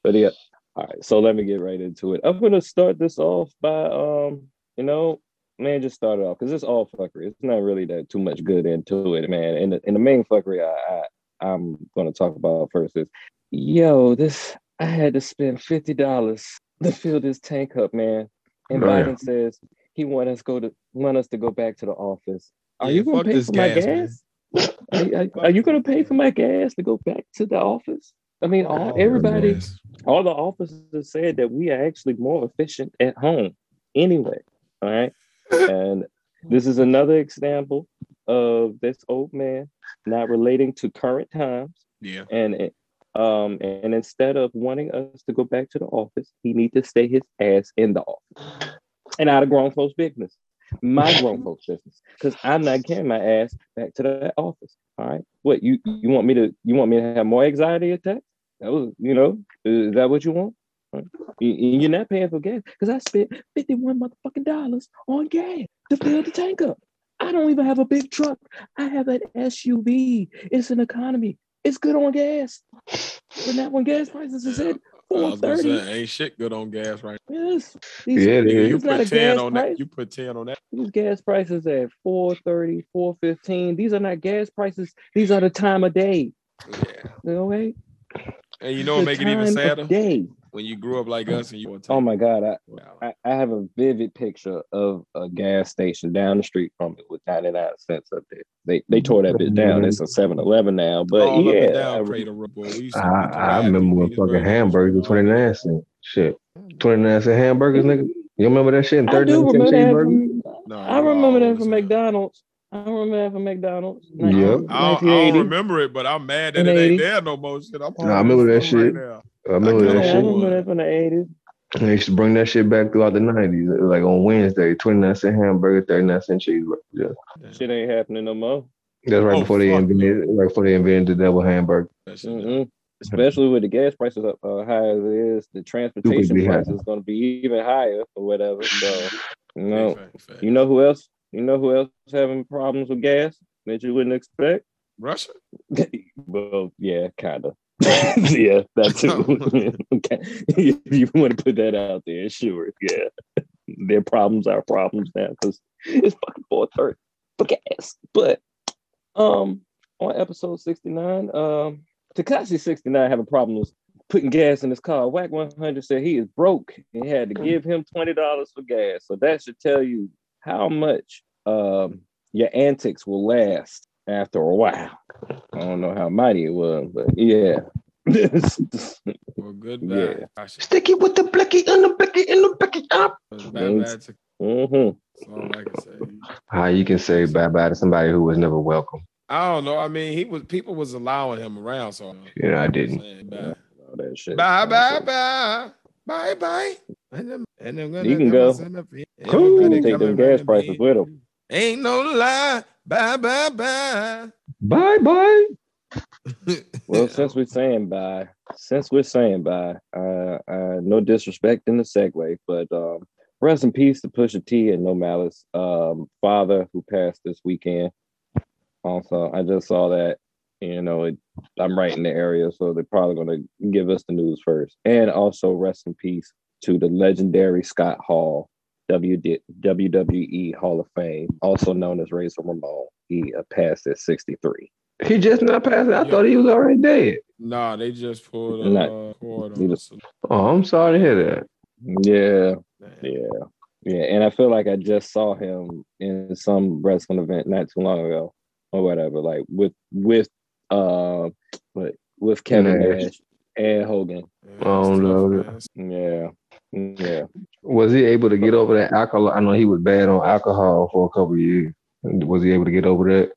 But yeah, all right. So let me get right into it. I'm gonna start this off by um, you know, man, just start it off because it's all fuckery. It's not really that too much good into it, man. And the, and the main fuckery I, I I'm gonna talk about first is, yo, this I had to spend fifty dollars to fill this tank up, man. And Oh, yeah. Biden says he want us go to want us to go back to the office. Are Yeah, you gonna pay for my gas, man. gas? Are, are- are you gonna pay for my gas to go back to the office? I mean, all, Oh, everybody, Yes. all the officers said that we are actually more efficient at home anyway. All right. and this is another example of this old man not relating to current times. Yeah. And um, and instead of wanting us to go back to the office, he needs to stay his ass in the office and out of grown folks' business. My grown folks' business. Because I'm not carrying my ass back to that office. All right. What you you want me to you want me to have more anxiety attacks? That was, you know, is that what you want? Right. You- You're not paying for gas because I spent 51 motherfucking dollars on gas to fill the tank up. I don't even have a big truck. I have an SUV. It's an economy. It's good on gas. But now when gas prices is at I was gonna 430, say, ain't shit good on gas right yes. These, Yeah, it You put 10 on price. that. You put 10 on that. these gas prices at 430, 415. These are not gas prices. These are the time of day. Yeah. Okay? And you know what The make it even sadder? Day. When you grew up like us and you Oh my God. I, I, I have a vivid picture of a gas station down the street from it with 99 cents up there. They they tore that bitch down. It's a 7-Eleven now. But All yeah, up and I- down Crater Road, boy. We used I, I remember when fucking Petersburg. hamburgers were 29 cents. Shit. 29 cent hamburgers, nigga. You remember that shit? And I do 39 cent remember that from, No, I you remember that from. McDonald's. I remember that from McDonald's. Yep. I don't, I don't remember it, but I'm mad that it ain't there no more. Shit, I'm Nah, I remember that fucked shit. now. I remember I that Yeah, I kinda shit. want- remember that from the 80s. They used to bring that shit back throughout the 90s. Like on Wednesday, 29 cent hamburger, 39 cent cheeseburger. Yeah. Shit ain't happening no more. That's right Oh, before they fuck invented right before they invented the double hamburger. That shit, Mhm. Especially with the gas prices up uh, high as it is, the transportation Stupidly price is going to be even higher or whatever. So, you know, fact, fact. you know who else? You know who else is having problems with gas that you wouldn't expect? Russia? well, yeah, kind of. yeah, that too. okay. if you want to put that out there, sure. Yeah, their problems are problems now because it's fucking four thirty for gas. But um, on episode sixty nine, um, Tekashi sixty nine have a problem with putting gas in his car. Wack one hundred said he is broke and had to give him twenty dollars for gas. So that should tell you how much um your antics will last after a while. I don't know how mighty it was, but yeah. Well, good Yeah. bad. I Sticky with the blicky and the blicky and the blicky up. Bad, bad to- hmm That's all I can say. How you can say bye bye to somebody who was never welcome. I don't know. I mean, he was people was allowing him around, so You know, I didn't. Saying Bye All that shit. bye bye bye bye bye. And them, and them You can go. Cool. Take them gas prices with him. Ain't no lie. Bye bye bye. Bye bye. Well, since we're saying bye, since we're saying bye, uh, uh, no disrespect in the segue, but um, rest in peace to Pusha T and No Malice, um, father who passed this weekend. Also, I just saw that. You know, it, I'm right in the area, so they're probably going to give us the news first. And also, rest in peace to the legendary Scott Hall, WD, WWE Hall of Fame, also known as Razor Ramon. He uh, passed at 63. He just not passing. I Yeah. thought he was already dead. Nah, they just pulled a Not- uh, cord he on just- Oh, I'm sorry to hear that. Yeah, Man. yeah, yeah. And I feel like I just saw him in some wrestling event not too long ago, or whatever. Like with with uh, what with Kevin Nash. Nash and Hogan. Yeah, I don't it's know. tough, man. Yeah, yeah. Was he able to get over that alcohol? I know he was bad on alcohol for a couple of years. Was he able to get over that?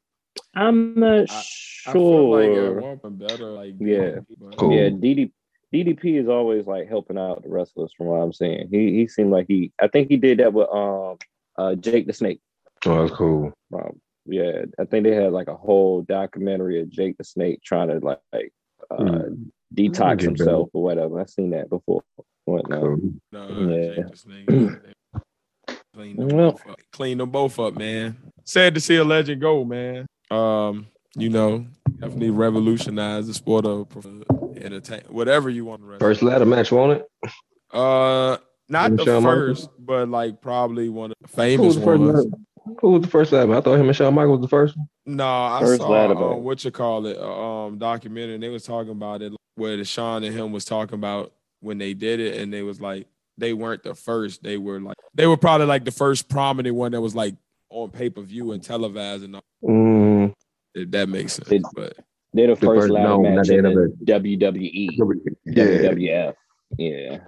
I'm not I feel like sure. one point better, like Yeah. but- Cool. Yeah, DD, DDP is always like helping out the wrestlers from what I'm saying. He he seemed like he I think he did that with um uh Jake the Snake. Oh, that's cool. Um, yeah, I think they had like a whole documentary of Jake the Snake trying to like, like uh Mm. detox Get himself or whatever. I've seen that before. Whatnot. Cool. No, Yeah. Jake the Snake. Clean them, Well- both up. Clean them both up, man. Sad to see a legend go, man. Um, you know, definitely revolutionized the sport of prof- entertain, whatever you want to wrestle. First ladder match, won it? Uh, not the first, Michaels? but like probably one of the Who famous was the first ones. Who was the first ladder? I thought him and Shawn Michaels was the first one. No, I First saw ladder uh, what you call it, uh, um, documentary. And they was talking about it where the Sean and him was talking about when they did it, and they was like they weren't the first. They were like they were probably like the first prominent one that was like on pay per view and televised, and all. Mm, If that makes sense. It- but They're the The first first- ladder match the in the WWE. yeah. WWF. Yeah.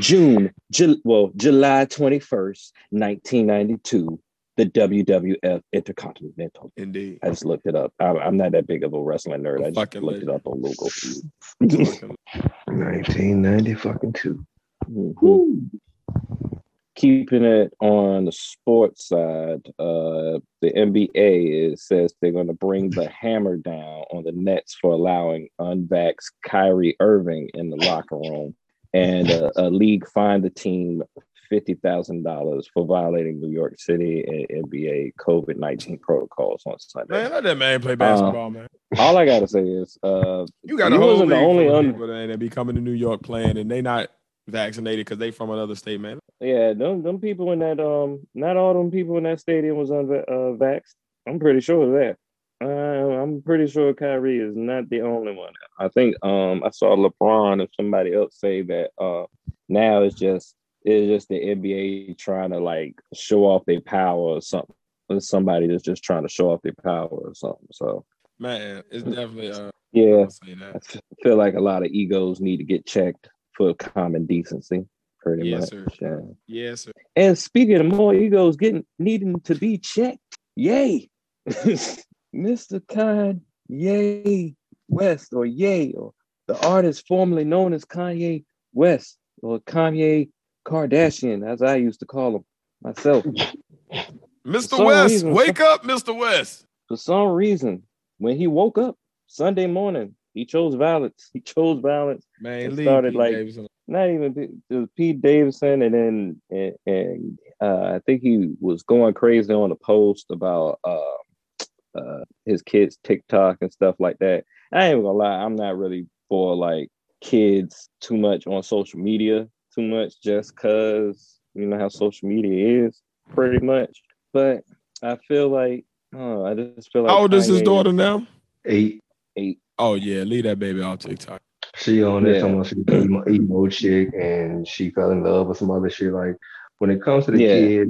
June, Ju- well, July 21st, 1992, the WWF Intercontinental. indeed, I just looked it up. I'm, I'm not that big of a wrestling nerd. I just Fucking looked it up on Google. 1990 fucking two. Mhm. Keeping it on the sports side, uh, the NBA is, says they're going to bring the hammer down on the Nets for allowing unvaxxed Kyrie Irving in the locker room, and uh, a league fined the team fifty thousand dollars for violating New York City and NBA COVID nineteen protocols on Sunday. man, let that man play basketball, man. All I gotta say is, uh, You got a whole wasn't the only un- people that, be coming to New York playing, and they not vaccinated because they from another state, man. Yeah, them them people in that um, not all them people in that stadium was unva- uh, vaxxed. I'm pretty sure of that. Uh, I'm pretty sure Kyrie is not the only one. I think um, I saw LeBron and somebody else say that uh, now it's just it's just the NBA trying to like show off their power or something. It's somebody that's just trying to show off their power or something. So Man, it's definitely uh, yeah, I feel like a lot of egos need to get checked for common decency. Pretty Yes, much. sir. Yeah. Yes, sir. And speaking of more egos getting needing to be checked, yay, Mr. Kanye West or Ye or the artist formerly known as Kanye West or Kanye Kardashian, as I used to call him myself. Mr. West, reason- wake up, Mr. West. For some reason, when he woke up Sunday morning, he chose violence. He chose violence. Man, It started Pete like- Davidson. not even it was Pete Davidson, and then and, and uh, I think he was going crazy on a post about uh, uh, his kids TikTok and stuff like that. I ain't gonna lie, I'm not really for like kids too much on social media too much just cause you know how social media is pretty much. But I feel like oh, I just feel like How old is his daughter now? Eight. eight. Oh yeah, leave that baby off TikTok. She on there Yeah. talking about she's an emo, emo chick and she fell in love with some other shit. Like when it comes to the Yeah. kid,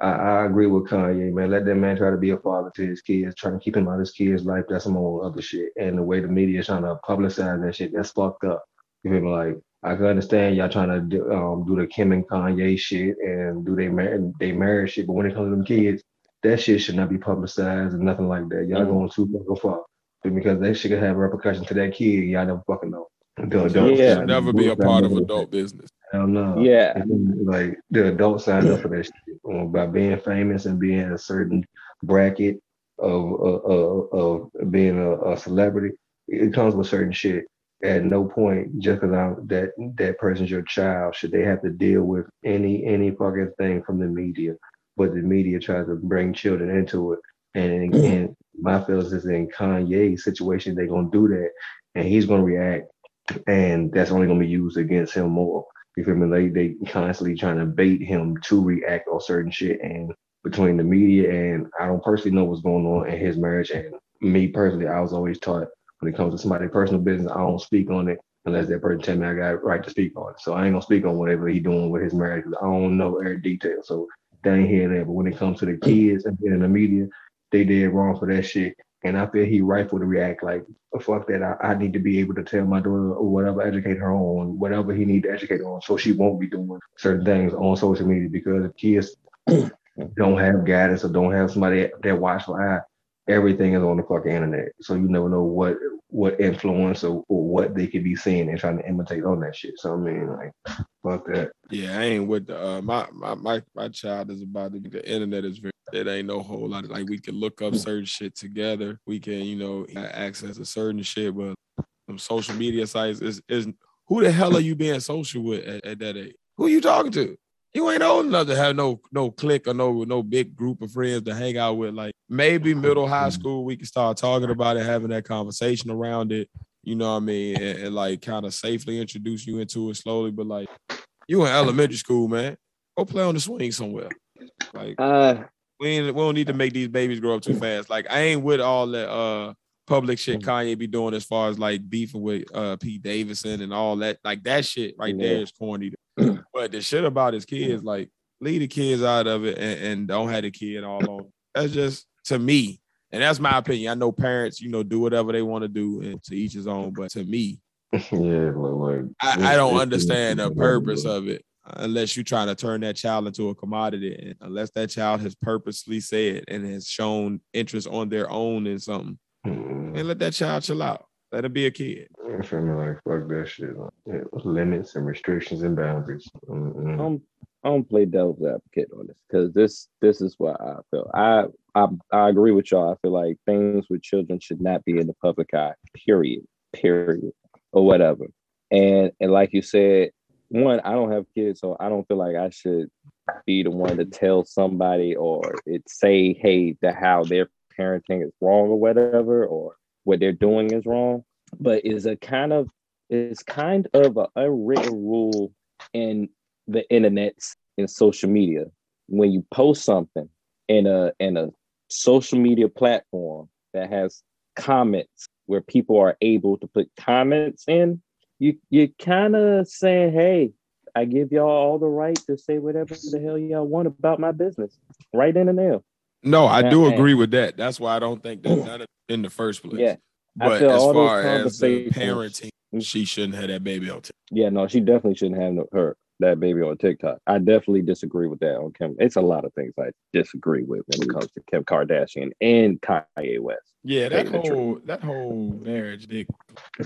I, I agree with Kanye, man. Let that man try to be a father to his kids, trying to keep him out of his kids' life. That's some old other shit. And the way the media is trying to publicize that shit, that's fucked up. You feel me? Like I can understand y'all trying to do, um, do the Kim and Kanye shit and do they mar- they marriage shit, but when it comes to them kids, that shit should not be publicized and nothing like that. Y'all Mhm. going too fucking far because that shit could have repercussions to that kid. Y'all never fucking know. The adults Yeah. Should never be a part of adult business. Hell no. Yeah. And then, Like the adult signed up for that shit um, by being famous and being a certain bracket of of, of, of being a, a celebrity. It comes with certain shit. At no point, just because I'm that that person's your child, should they have to deal with any any fucking thing from the media. But the media tries to bring children into it. And and my feelings is in Kanye's situation, they're gonna do that and he's gonna react and that's only gonna be used against him more. You feel me? They they constantly trying to bait him to react on certain shit and between the media and I don't personally know what's going on in his marriage. And me personally, I was always taught when it comes to somebody's personal business, I don't speak on it unless that person tell me I got right to speak on it. So I ain't gonna speak on whatever he doing with his marriage because I don't know every detail. So that ain't here there. But when it comes to the kids and being in the media, they did wrong for that shit. And I feel he rightful to react like, oh, fuck that. I, I, need to be able to tell my daughter or whatever, educate her on whatever he need to educate her on so she won't be doing certain things on social media because if kids don't have guidance or don't have somebody that watchful eye, everything is on the fucking internet. So you never know what what influence or, or what they could be seeing and trying to imitate on that shit. So I mean, like, fuck that. Yeah, I ain't with the, uh, my my my my child is about to be the internet is very. It ain't no whole lot of like we can look up certain shit together. We can you know access a certain shit, but some social media sites is is who the hell are you being social with at, at that age? Who you talking to? You ain't old enough to have no no clique or no no big group of friends to hang out with. Like maybe middle high mm-hmm. school, we can start talking about it, having that conversation around it. You know what I mean? And, and like kind of safely introduce you into it slowly. But like you in elementary school, man, go play on the swing somewhere. Like uh, we ain't, we don't need to make these babies grow up too fast. Like I ain't with all that uh public shit mm. Kanye be doing as far as like beefing with uh Pete Davidson and all that. Like that shit right yeah. there is corny. but the shit about his kids, like leave the kids out of it and, and don't have the kid all on. That's just to me, and that's my opinion. I know parents, you know, do whatever they want to do, and to each his own. But to me, yeah, like I, I don't understand the purpose of it unless you're trying to turn that child into a commodity, and unless that child has purposely said and has shown interest on their own in something, mm-hmm. and let that child chill out. Let it be a kid. I'm me like fuck that shit. Like, yeah, limits and restrictions and boundaries. Mm-hmm. I'm I don't play devil's advocate on this because this this is what I feel. I, I I agree with y'all. I feel like things with children should not be in the public eye. Period. Period. Or whatever. And and like you said, one, I don't have kids, so I don't feel like I should be the one to tell somebody or it say, hey, the how their parenting is wrong or whatever, or what they're doing is wrong. But is a kind of is kind of an unwritten rule in the internet and social media. When you post something in a in a social media platform that has comments where people are able to put comments in, you you kind of saying, "Hey, I give y'all all the right to say whatever the hell y'all want about my business, right in the nail." No, I do agree with that. That's why I don't think that done in the first place. Yeah, but as far as the parenting, she shouldn't have that baby on. TikTok. Yeah, no, she definitely shouldn't have no, her that baby on TikTok. I definitely disagree with that on Kim. It's a lot of things I disagree with when it comes to Kim Kardashian and Kanye West. Yeah, that whole that whole marriage, Dick.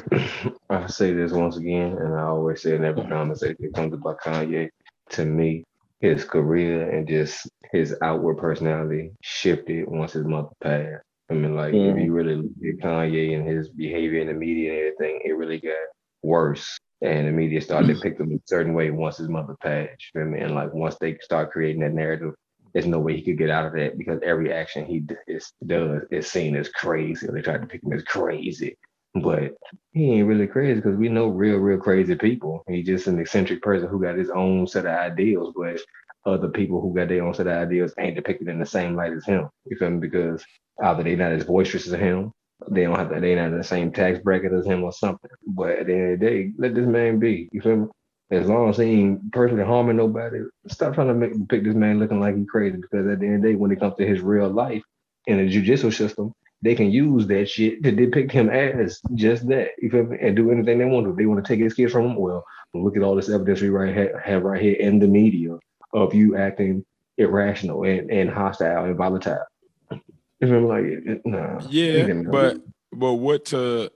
I say this once again, and I always say in every conversation it comes about Kanye. To me, his career and just his outward personality shifted once his mother passed. I mean, like mm. if you really look at Kanye and his behavior in the media and everything, it really got worse and the media started to mm. pick him a certain way once his mother passed. You know I mean? And like once they start creating that narrative, there's no way he could get out of that because every action he is, does is seen as crazy. They tried to pick him as crazy, but he ain't really crazy because we know real, real crazy people. He's just an eccentric person who got his own set of ideals, but other people who got their own set of ideals ain't depicted in the same light as him. You feel me? Because either they not as boisterous as him, they don't have to, they not in the same tax bracket as him or something. But at the end of the day, let this man be. You feel me? As long as he ain't personally harming nobody, stop trying to make pick this man looking like he's crazy. Because at the end of the day, when it comes to his real life in the judicial system, they can use that shit to depict him as just that. You feel me? And do anything they want to. If they want to take his kids from him, well, look at all this evidence we right have right here in the media of you acting irrational and, and hostile and volatile. You feel like no. Yeah, but but what to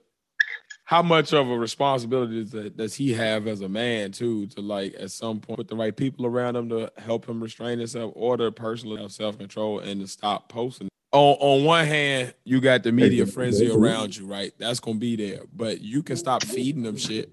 how much of a responsibility does, that, does he have as a man too to like at some point put the right people around him to help him restrain himself or the personal self control and to stop posting on on one hand, you got the media frenzy around you, right? That's gonna be there, but you can stop feeding them shit.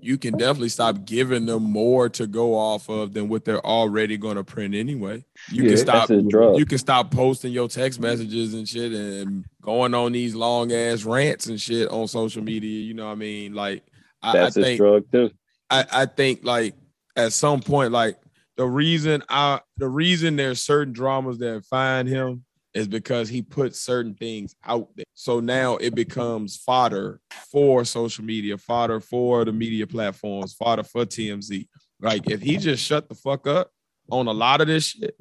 You can definitely stop giving them more to go off of than what they're already gonna print anyway. You Yeah, can stop. That's his drug. You can stop posting your text messages and shit and going on these long ass rants and shit on social media. You know what I mean? Like I, I That's his think drug too. I, I think like at some point, like the reason I the reason there's certain dramas that find him is because he puts certain things out there. So now it becomes fodder for social media, fodder for the media platforms, fodder for TMZ. Like if he just shut the fuck up on a lot of this shit,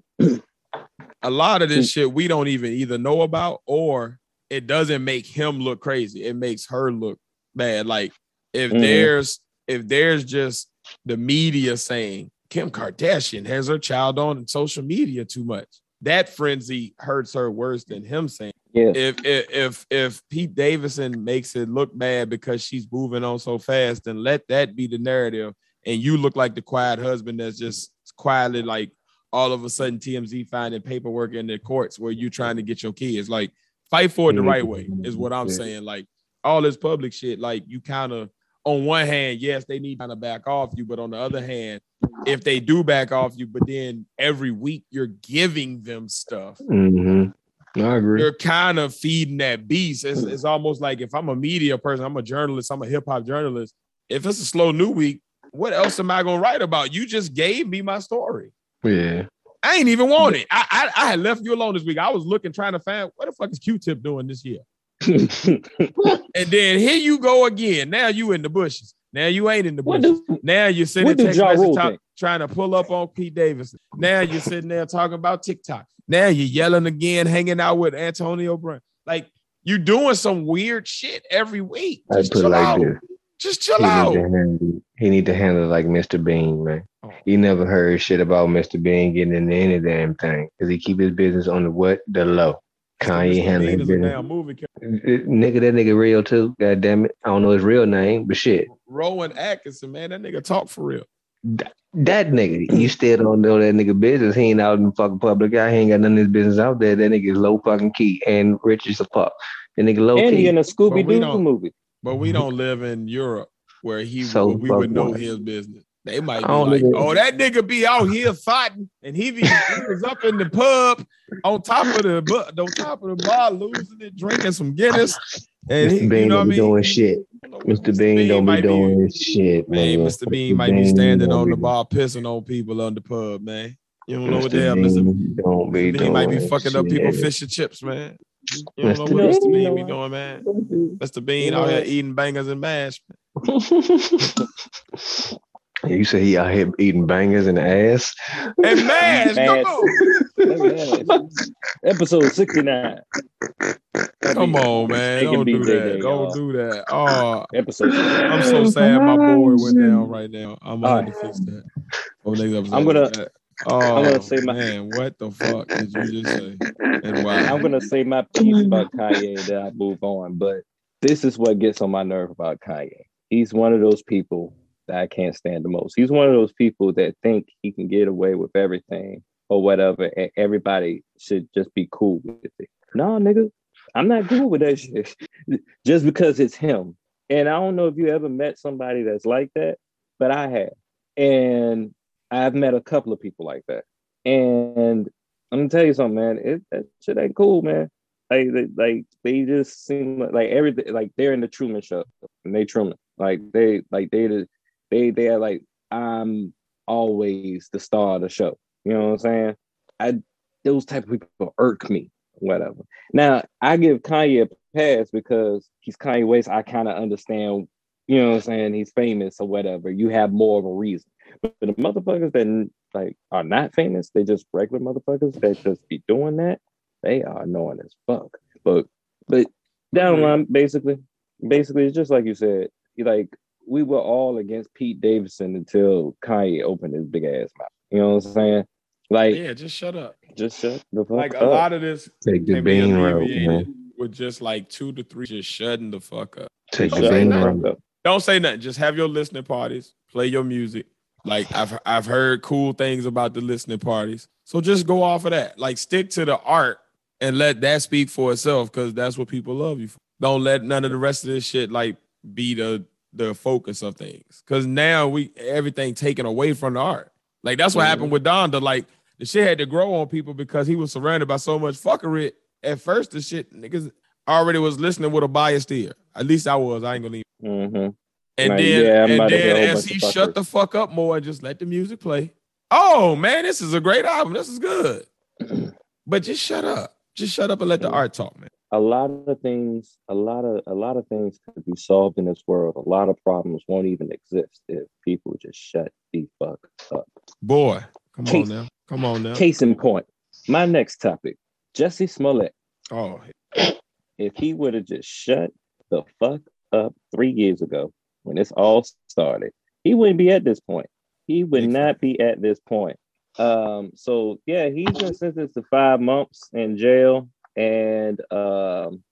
a lot of this shit we don't even either know about or it doesn't make him look crazy. It makes her look bad. Like if Mhm. there's if there's just the media saying Kim Kardashian has her child on social media too much, that frenzy hurts her worse than him saying. Yeah. If if if, if Pete Davidson makes it look bad because she's moving on so fast, then let that be the narrative, and you look like the quiet husband that's just quietly like all of a sudden TMZ finding paperwork in the courts where you're trying to get your kids. Like fight for it the mm-hmm. right way is what I'm Yeah. saying. Like all this public shit, like you kind of on one hand, yes, they need to kind of back off you, but on the other hand, if they do back off you, but then every week you're giving them stuff, Mm-hmm. I agree. you're kind of feeding that beast. It's, it's almost like if I'm a media person, I'm a journalist, I'm a hip hop journalist. If it's a slow new week, what else am I gonna write about? You just gave me my story. Yeah. I ain't even want it. I, I I had left you alone this week. I was looking, trying to find what the fuck is Q-Tip doing this year. And then here you go again. Now you in the bushes. Now you ain't in the bushes. do now you're sitting text Ja message talk- trying to pull up on Pete Davidson. Now you're sitting there talking about TikTok. Now you're yelling again, hanging out with Antonio Brown. Like you doing some weird shit every week. I Just put it chill like out. this. Just chill He need, out. to handle, he need to handle it like Mr. Bean, man. Oh. You never heard shit about Mr. Bean getting into any damn thing because he keep his business on the what? The low. Kanye Mr. handling is a business. damn movie character. Nigga, that nigga real too. God damn it. I don't know his real name, but shit. Rowan Atkinson, man, that nigga talk for real. That nigga, you still don't know that nigga business. He ain't out in the fucking public I ain't got none of his business out there. That nigga is low fucking key and rich as a fuck. That nigga low And he in a Scooby Doo movie. But we mm-hmm. don't live in Europe where he So we would know what? his business. They might be like, know. oh, that nigga be out here fighting, and he, be, he was up in the pub on top of the bu- on top of the bar, losing it, drinking some Guinness. And he, Mr. Bean you know don't be mean? doing shit. I don't know what Mr. Bean don't be might doing shit, Man, man. Mr. Bean might be standing on the bar pissing on people on the pub, man. You don't know what the hell Mr. Bean don't be Bean doing might be fucking up people shit. fish and chips, man. You don't know Mr. what Mr. Bean, Bean be doing, man. Mr. Bean out here eating bangers and mash. You say he out here eating bangers and ass. And mash, come on. Episode 69. Come on, man. Taking Don't do that. Day, Don't y'all. do that. Oh, Episode 69. I'm so sad my board went down right now. I'm gonna have to fix that. For next episode. I'm gonna- Oh, I'm gonna oh, say my- man, what the fuck did you just say? And why? I'm gonna say my piece about Kanye that I move on. But this is what gets on my nerve about Kanye. He's one of those people that I can't stand the most. He's one of those people that think he can get away with everything or whatever, and everybody should just be cool with it. No, nigga, I'm not cool with that shit. just because it's him. And I don't know if you ever met somebody that's like that, but I have. And I've met a couple of people like that. And I'm gonna tell you something, man. It, that shit ain't cool, man. Like, they, like they just seem like, like everything, like they're in the Truman Show, and they Truman, like they, like they, the- they, they are like I'm always the star of the show. You know what I'm saying? I those type of people irk me. Whatever. Now I give Kanye a pass because he's Kanye West. I kind of understand. You know what I'm saying? He's famous or whatever. You have more of a reason. But the motherfuckers that like are not famous, they just regular motherfuckers that just be doing that. They are annoying as fuck. But but down the mm-hmm. line, basically, basically, it's just like you said. you Like we were all against Pete Davidson until Kanye opened his big ass mouth. You know what I'm saying? Like, yeah, just shut up. just shut the fuck Like up. Like a lot of this Take the can bean road, man. with just like two to three just shutting the fuck up. Take the Shut Say bean the fuck road. up. Don't say nothing. Just have your listening parties. Play your music. Like I've I've heard cool things about the listening parties. So just go off of that. Like stick to the art and let that speak for itself because that's what people love you for. Don't let none of the rest of this shit like be the the focus of things. Cause now we everything taken away from the art. Like that's what happened with Donda. Like the shit had to grow on people because he was surrounded by so much fuckery. At first, the shit niggas already was listening with a biased ear. At least I was. I ain't gonna leave. Mm-hmm. And Like, then, yeah, and about to hear a then as he shut the fuck up more and just let the music play. Oh man, this is a great album. This is good. but just shut up. Just shut up and let the art talk, man. A lot of things, a lot of a lot of things could be solved in this world. A lot of problems won't even exist if people just shut the fuck up. Boy, come on now. Come on now. Case in point, my next topic, Jussie Smollett. Oh, If he would have just shut the fuck up three years ago when this all started, he wouldn't be at this point. He would not be at this point. Um, so yeah, he's been sentenced to five months in jail and um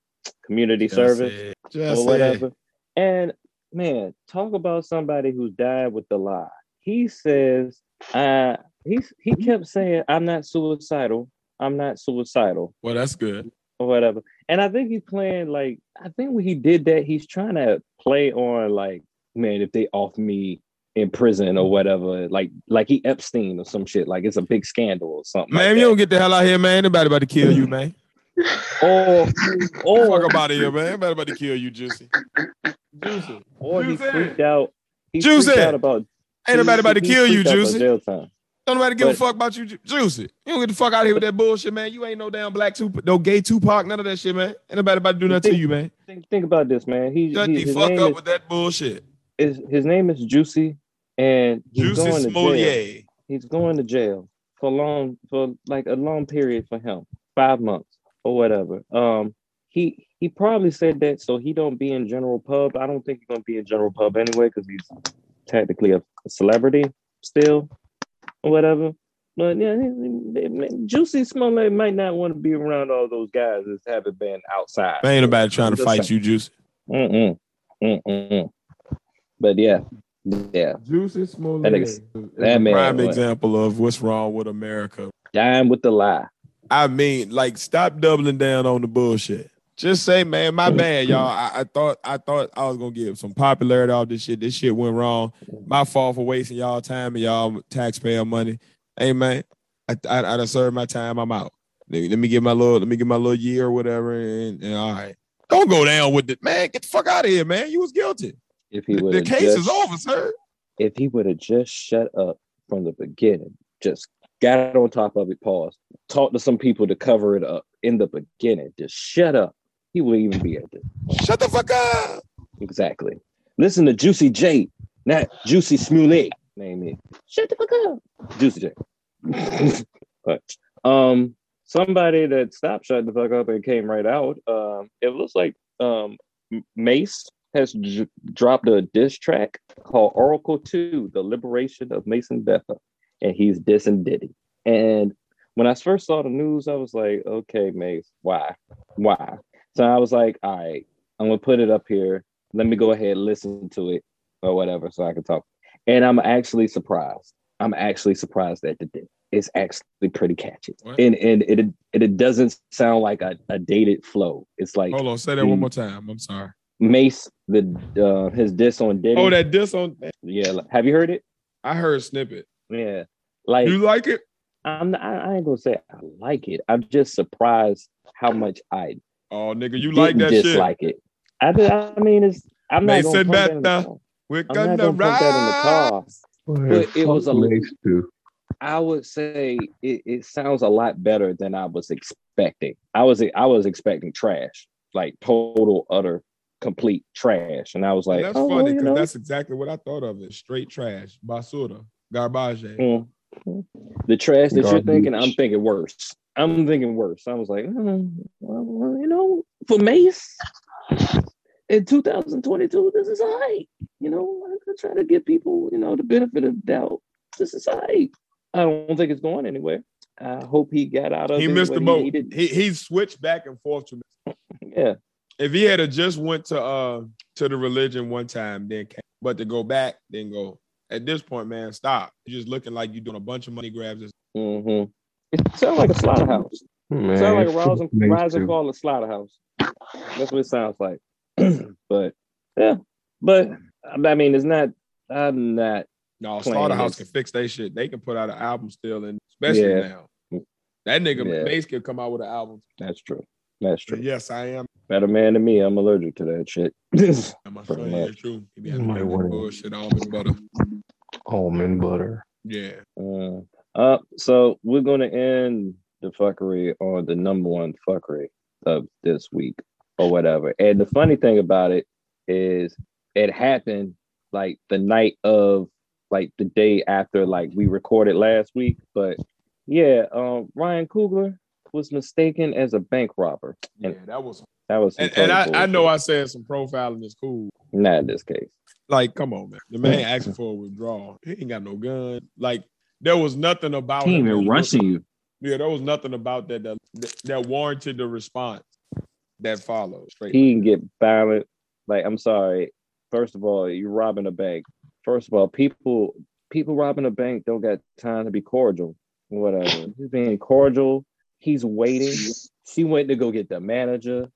community service. Just or whatever. And man, talk about somebody who died with the lie. He says, uh, he's he kept saying, I'm not suicidal. I'm not suicidal, Well, that's good. or whatever. And I think he's playing like I think when he did that, he's trying to play on like, man, if they off me in prison or whatever, like like he Epstein or some shit, like it's a big scandal or something. Man, like you don't get the hell out here, man. Nobody about to kill you, man. Or or Fuck up out of here, man. Nobody about to kill you, Juicy. Juicy. or he freaked out. He Juicy. freaked out about Ain't nobody about to kill you, freaked out about Juicy. Jail time. Don't nobody give a fuck about you, Juicy. You don't get the fuck out of here with that bullshit, man. You ain't no damn black Tupac, no gay Tupac, none of that shit, man. Ain't nobody about to do nothing to you, man. think, think about this, man. He, Shut he- the fuck up is, with that bullshit. is his name is Juicy, and he's Juicy going to jail. He's going to jail for long for like a long period for him, five months or whatever. Um, he he probably said that so he don't be in general pub. I don't think he's gonna be in general pub anyway because he's technically a, a celebrity still or whatever. But yeah, he- he- Juicy Smollett might not want to be around all those guys that haven't been outside. Man, ain't nobody trying to Just fight saying. you, Juicy. Mm-mm. Mm-mm. But yeah, yeah, Juicy Smollett. That ex- that man, prime what? example of what's wrong with America. dying with the lie. I mean, like, stop doubling down on the bullshit. Just say, man, my bad, y'all. I, I thought I thought I was gonna get some popularity off this shit. This shit went wrong. My fault for wasting y'all time and y'all taxpayer money. Hey, man, I I, I done served my time. I'm out. Let me, let me get my little let me get my little year or whatever. And, and all right, don't go down with it, man. Get the fuck out of here, man. You was guilty. If he The, the case is over, sir. if he would have just shut up from the beginning, just got on top of it, pause, talked to some people to cover it up in the beginning, just shut up. He wouldn't even be at this. Shut the fuck up. Exactly. Listen to Juicy J, not Juicy Smollett. Name it. Shut the fuck up. Juicy J. but um somebody that stopped shutting the fuck up and came right out. Um, it looks like um M- Mase has j- dropped a diss track called Oracle 2, The Liberation of Mason Betha. And he's dissing Diddy. And when I first saw the news, I was like, okay, Mase, why? Why? So I was like, all right, I'm gonna put it up here. Let me go ahead and listen to it or whatever so I can talk. And I'm actually surprised. I'm actually surprised at the diss. It's actually pretty catchy. What? And and it, it it doesn't sound like a, a dated flow. It's like Hold on, say that the- one more time. I'm sorry. Mase, the uh, his diss on Diddy. Oh, that diss on. yeah. Have you heard it? I heard a snippet. Yeah. Like You like it? I'm not, I I ain't gonna say I like it. I'm just surprised how much I Oh, nigga, you like didn't that shit? dislike it. I I mean it's I'm not Mason gonna pump that in the Betha. car. We're I'm not gonna gonna pump that in the ride. car. But But it was a- Mase too. I would say it, it sounds a lot better than I was expecting. I was I was expecting trash, like total, utter, complete trash, and I was like, And that's oh, funny you because know. that's exactly what I thought of it. Straight trash, basura, garbage. Mm. The trash that you're thinking, I'm thinking worse. I'm thinking worse. I was like, hmm, well, you know, for Mase in 2022, this is all right. You know, I I try to give people, you know, the benefit of doubt. This is all right. I don't think it's going anywhere. I hope he got out of He it missed the boat. needed. He he switched back and forth to me. Yeah. If he had just went to uh to the religion one time, then came, but to go back, then go. At this point, man, stop. You're just looking like you're doing a bunch of money grabs. hmm It sounds like a slaughterhouse. Man, sounds like a fuck rise and, makes rise and fall of slaughterhouse. That's what it sounds like. but yeah, but I mean, it's not. I'm not. No, Slaughterhouse can fix their shit. They can put out an album still, and especially Yeah. now. That nigga Yeah. Mase could come out with an album. That's true. That's true. Yes, I am. Better man than me. I'm allergic to that shit. I'm a son, yeah, true. He be having might bullshit almond butter. Almond butter. Yeah. Uh, uh, so we're gonna end the fuckery on the number one fuckery of this week or whatever. And the funny thing about it is it happened like the night of like the day after like we recorded last week. But yeah, um Ryan Coogler was mistaken as a bank robber. Yeah, that was That was and, and I, I know. I said some profiling is cool. not in this case. Like, come on, man. The man asking for a withdrawal. He ain't got no gun. Like, there was nothing about He ain't him even that rushing you. Yeah, there was nothing about that that, that warranted the response that followed. Straight. he can get violent. Like, I'm sorry. First of all, you're robbing a bank. First of all, people people robbing a bank don't got time to be cordial. Whatever. He's being cordial. He's waiting. She went to go get the manager.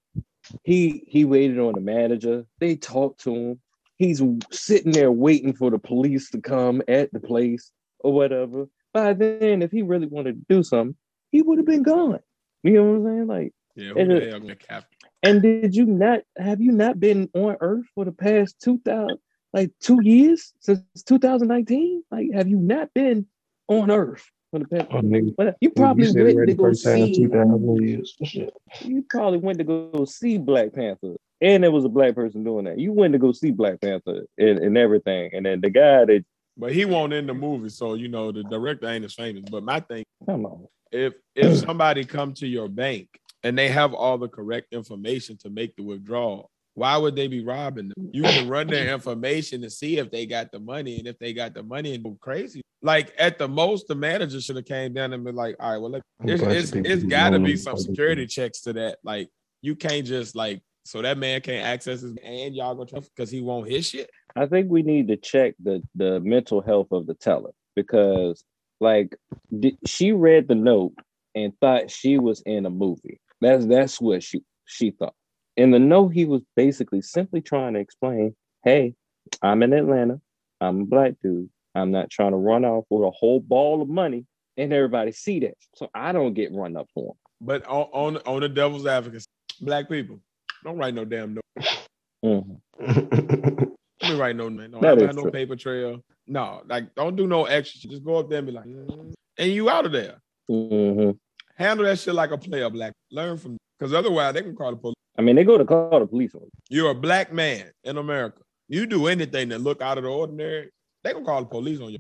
He he waited on the manager. They talked to him. He's sitting there waiting for the police to come at the place or whatever. By then, if he really wanted to do something, he would have been gone. You know what I'm saying? Like, yeah, who and the it- hell gonna cap? and did you not have you not been on Earth for the past two thousand like two years since 2019? Like, have you not been on Earth for the past? Oh, nigga. What- You probably you went to go first time in see. 2000 years. Shit. You probably went to go see Black Panther, and there was a black person doing that. You went to go see Black Panther and, and everything, and then the guy that But he won't in the movie, so you know the director ain't as famous. But my thing, come on, if if somebody come to your bank and they have all the correct information to make the withdrawal, why would they be robbing them? You can run their information to see if they got the money, and if they got the money and go crazy. Like at the most, the manager should have came down and been like, "All right, well, look, A it's bunch of it's, people it's who got to be some security checks to that. Like you can't just like so that man can't access his and y'all gonna because he won't his shit. I think we need to check the the mental health of the teller because, like, did, she read the note and thought she was in a movie. That's that's what she she thought. In the note, he was basically simply trying to explain, "Hey, I'm in Atlanta. I'm a black dude. I'm not trying to run off with a whole ball of money, and everybody see that, so I don't get run up on." But on on, on the devil's advocate, black people don't write no damn note. Mhm. Let me write no. Don't That have, is no paper trail. No, like don't do no extra. Just go up there and be like, "Mm," and you out of there. Mhm. Handle that shit like a player, black. Learn from because otherwise they can call the police. I mean, they go to call the police on you. You're a black man in America. You do anything that look out of the ordinary, they gonna call the police on you.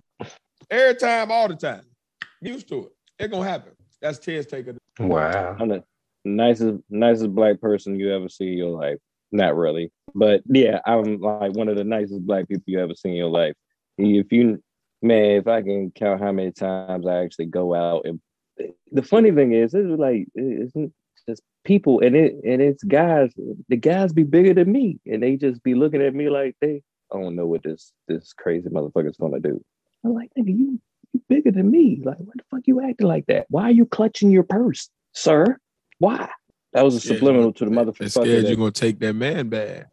Every time, all the time. Used to it. It's gonna happen. That's Ted's take of it. wow. I'm the nicest nicest black person you ever see in your life. Not really, but yeah, I'm like one of the nicest black people you ever see in your life. If you, man, if I can count how many times I actually go out and the funny thing is, it's like it's just people and it and it's guys. The guys be bigger than me, and they just be looking at me like they I don't know what this this crazy motherfucker's gonna do. I'm like, nigga, you you bigger than me. Like, what the fuck you acting like that? Why are you clutching your purse, sir? Why? That was a Scared subliminal to the They motherfucker. scared that- you're gonna take that man bad.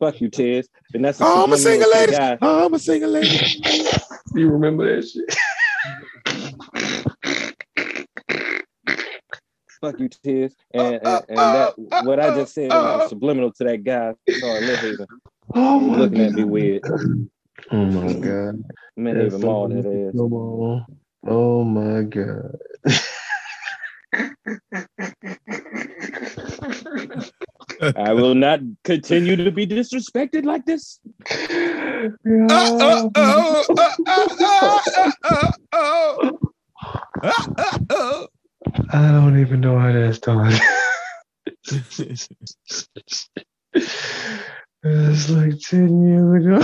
Fuck you, Tez. And that's a Oh, I'm a subliminal single lady. Oh, I'm a single lady. You remember that shit? Fuck you, Tez. And, and, and that what I just said was subliminal to that guy. Sorry, Lil Haven. Oh my looking at me weird. Oh my god. Man, That's Haven so Maul that is. Come on. Oh my god. I will not continue to be disrespected like this. I don't even know how that's done. it's like 10 years ago.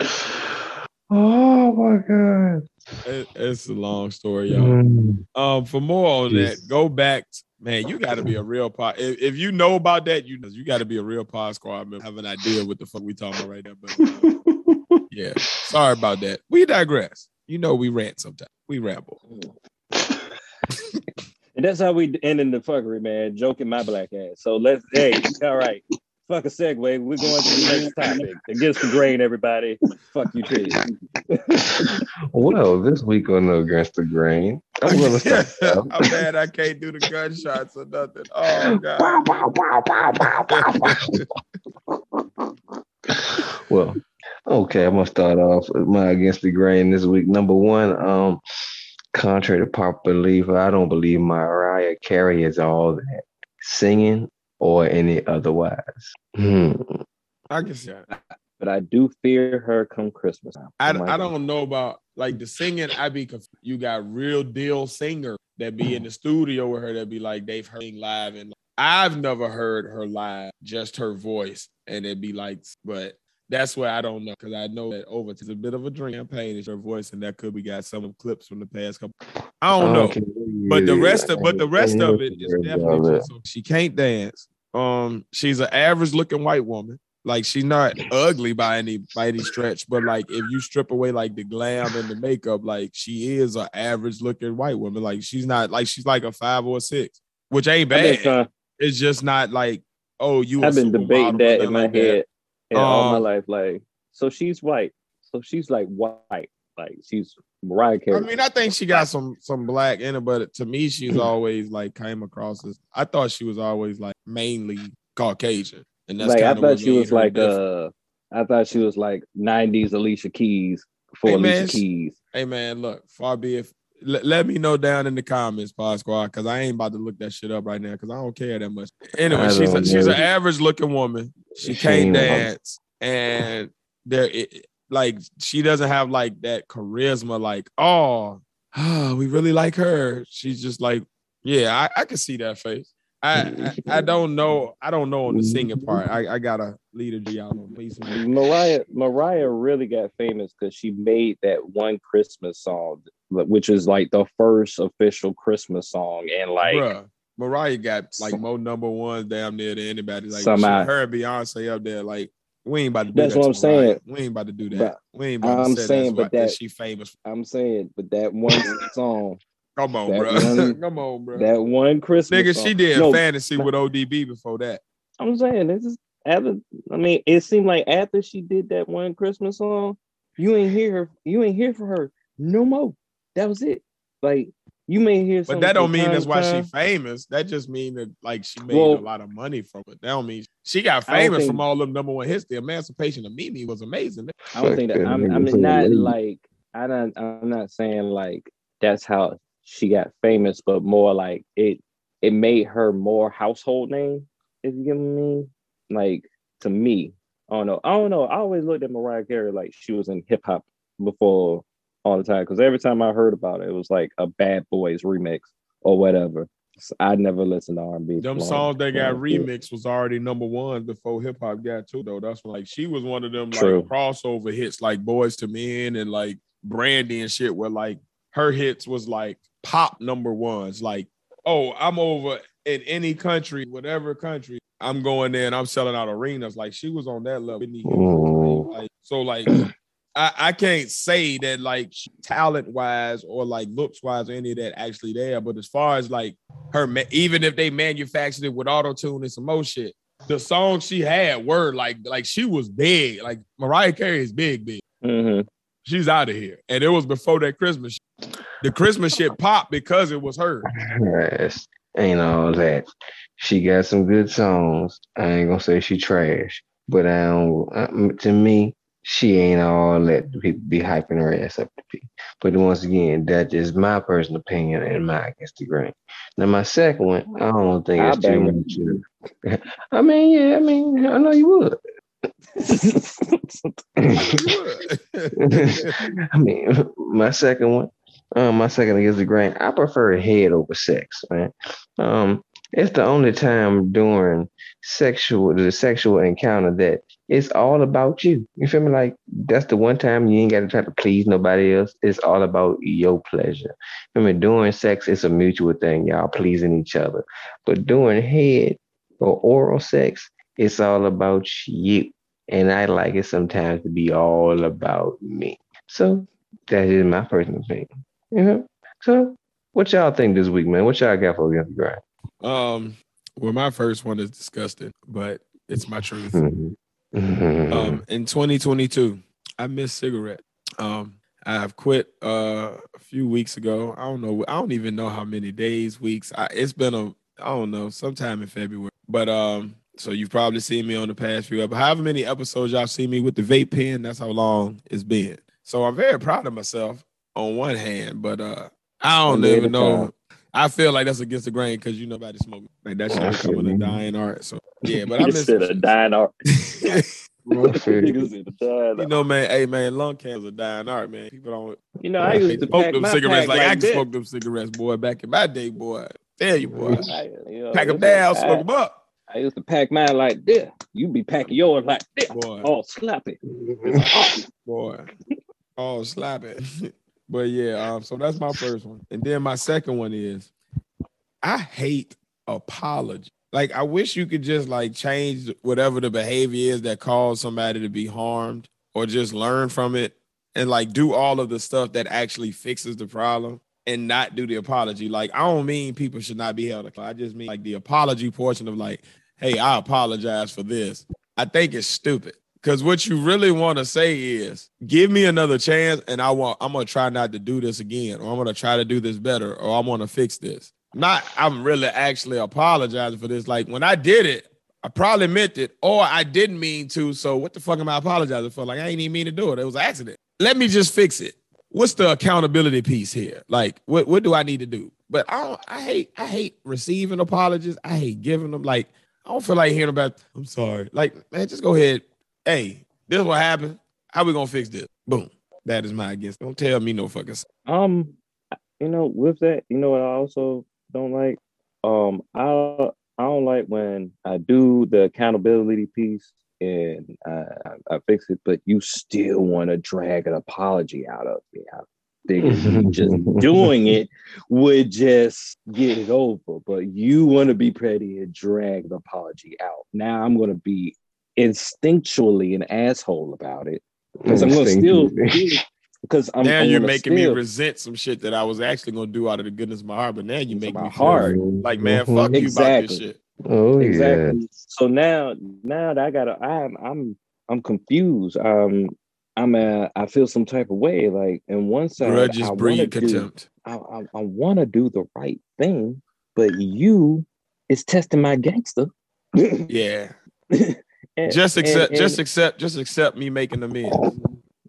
oh my God. It, it's a long story, y'all. Mm. Um, for more on Jeez. that, go back. To, man, you got to be a real pod. If, if, you know about that, you you got to be a real pod squad member. Have an idea what the fuck we talking about right now, but uh, yeah, sorry about that. We digress. You know we rant sometimes. We ramble. And that's how we end in the fuckery, man. Joking my black ass. So let's hey, all right. Fuck a segue. We're going to the next topic. Against the grain, everybody. Fuck you too. well, this week on the Against the Grain, I'm gonna start. I'm mad I can't do the gunshots or nothing. Oh god. Well, okay, I'm gonna start off with my against the grain this week. Number one, um, contrary to popular belief, I don't believe Mariah Carey is all that singing or any otherwise. Hmm. I can see that. But I do fear her come Christmas. time. I, I don't know about like the singing. I be conf- you got real deal singer that be in the studio with her that be like they've heard her live and I've never heard her live, just her voice, and it'd be like, but that's where I don't know because I know that over it's a bit of a dream campaign is her voice, and that could we got some of clips from the past couple. I don't know. Okay, But the rest of but the rest of it is definitely just, so she can't dance. Um, she's an average looking white woman. Like she's not ugly by any by any stretch, but like if you strip away like the glam and the makeup, like she is an average looking white woman. Like she's not like she's like a five or a six, which ain't I've been, bad. It's just not like oh you. I've been debating or that in my like that. Head and all my Um, life. Like, so she's white. So she's like white. Like she's Mariah Carey. I mean, I think she got some some black in her, but to me, she's always like came across as. I thought she was always like mainly Caucasian, and that's like I kind of thought what she was like uh I thought she was like '90s Alicia Keys before Hey, Alicia Keys. Hey man, look, far be it. Let, let me know down in the comments, Pod Squad, because I ain't about to look that shit up right now because I don't care that much. Anyway, she's a, she's an average looking woman. She She can't dance, and there, it, like, she doesn't have like that charisma. Like, oh, ah, we really like her. She's just like, yeah, I, I can see that face. I, I I don't know. I don't know on the mm-hmm. singing part. I, I gotta lead a G out on me. Mariah Mariah really got famous because she made that one Christmas song, which is like the first official Christmas song, and like Bruh, Mariah got like more number ones damn near than anybody. Like Some shit, I- her and Beyonce up there. Like we ain't about to do That's that. what I'm saying. We ain't about to do that. But we ain't about I'm to say saying, that's but why, that, that- she famous. I'm saying, but that one song, Come on, that bro. one- Come on, bro. that one Christmas Nigga, song. she did No, fantasy no. with ODB before that. I'm saying this is after. I mean, it seemed like after she did that one Christmas song, you ain't hear her. You ain't hear for her no more. That was it. Like you may hear, But that don't mean that's why time. she famous. That just mean that like she made Well- a lot of money from it. That don't mean she got famous think- from all them number one hits. The Emancipation of Mimi was amazing. I don't think that. I'm, I'm not like. I don't. I'm not saying like that's how she got famous, but more like it. It made her more household name. If you get what I mean. Like to me, I don't know. I don't know. I always looked at Mariah Carey like she was in hip hop before all the time because every time I heard about it, it was like a Bad Boys remix or whatever. So I never listened to R&B. Them songs that got remixed was already number one before hip hop got too though. That's when, like she was one of them True. like crossover hits like Boyz II Men and like Brandy and shit where like her hits was like pop number ones. Like, oh, I'm over in any country, whatever country, I'm going there and I'm selling out arenas. Like she was on that level. Mm. Like, so like I, I can't say that like talent wise or like looks wise or any of that actually there. But as far as like her, even if they manufactured it with auto tune and some more shit, the songs she had were like like she was big. Like Mariah Carey is big, big. Mhm. She's out of here, and it was before that Christmas. The Christmas shit popped because it was her. Yes, ain't all that. She got some good songs. I ain't gonna say she trash, but I don't. Uh, to me, she ain't all that people be hyping her ass up to be. But once again, that is my personal opinion and my against the grain. Now my second one, I don't think I it's too much. I mean, yeah, I mean, I know you would. I mean, my second one, um, my second against the grain. I prefer head over sex, man. Um, it's the only time during sexual the sexual encounter that it's all about you. You feel me? Like that's the one time you ain't got to try to please nobody else. It's all about your pleasure. I mean, during sex, it's a mutual thing. Y'all pleasing each other, but during head or oral sex, it's all about you. And I like it sometimes to be all about me. So That is my personal opinion. You know? So, what y'all think this week, man? What y'all got for against the grind? Um, well, my first one is disgusting, but it's my truth. Mhm. Um, in 2022, I miss cigarette. Um, I have quit uh a few weeks ago. I don't know. I don't even know how many days, weeks. I, it's been a I don't know, sometime in February. But um, so you've probably seen me on the past few. But however many episodes y'all seen me with the vape pen, that's how long it's been. So I'm very proud of myself on one hand, but uh, I don't One day at even know. time. I feel like that's against the grain because you nobody smoke like that shit I becoming a feel dying art. So yeah, but I You miss said a dying art. You. Niggas said a dying you art. know, man. Hey, man, lung cancer's a dying art, man. People don't You know, I used to smoke them cigarettes like, like, I this. smoked them cigarettes, boy, back in my day, boy. Tell you, boy. I, you know, Pack them listen, down, smoke them up, I used to pack mine like this. You be packing yours like this. boy. All slappy. boy. Oh, slap it. but yeah, um, so that's my first one. And then my second one is I hate apology. Like I wish you could just like change whatever the behavior is that caused somebody to be harmed or just learn from it and like do all of the stuff that actually fixes the problem and not do the apology. Like I don't mean people should not be held accountable. I just mean like the apology portion of like, hey, I apologize for this. I think it's stupid. Because what you really want to say is, give me another chance, and I want I'm gonna try not to do this again, or I'm gonna try to do this better, or I'm gonna fix this. Not I'm really actually apologizing for this. Like when I did it, I probably meant it, or I didn't mean to. So what the fuck am I apologizing for? Like I ain't even mean to do it. It was an accident. Let me just fix it. What's the accountability piece here? Like what what do I need to do? But I don't, I hate I hate receiving apologies. I hate giving them. Like I don't feel like hearing about. I'm sorry. Like man, just go ahead hey, this is what happened. How we gonna fix this? Boom. That is my against. Don't tell me no fucking. Um, you know, with that, you know what I also don't like? Um, I I don't like when I do the accountability piece and I, I, I fix it, but you still want to drag an apology out of me. I figured just doing it would just get it over, but you want to be petty and drag the apology out. Now I'm gonna be instinctually an asshole about it because I'm gonna still because I'm now I'm you're gonna making me resent some shit that I was actually gonna do out of the goodness of my heart, but now you make my me feel heart. like man, Mhm. fuck you about Exactly. this shit. Oh exactly. So now, now that I gotta, I'm, I'm, I'm confused. Um, I'm, uh, I feel some type of way. Like, in one side, Grudges I breed do, contempt. I, I, I want to do the right thing, but you is testing my gangster. Yeah. And- Just accept. and- just and, accept. Just accept me making amends.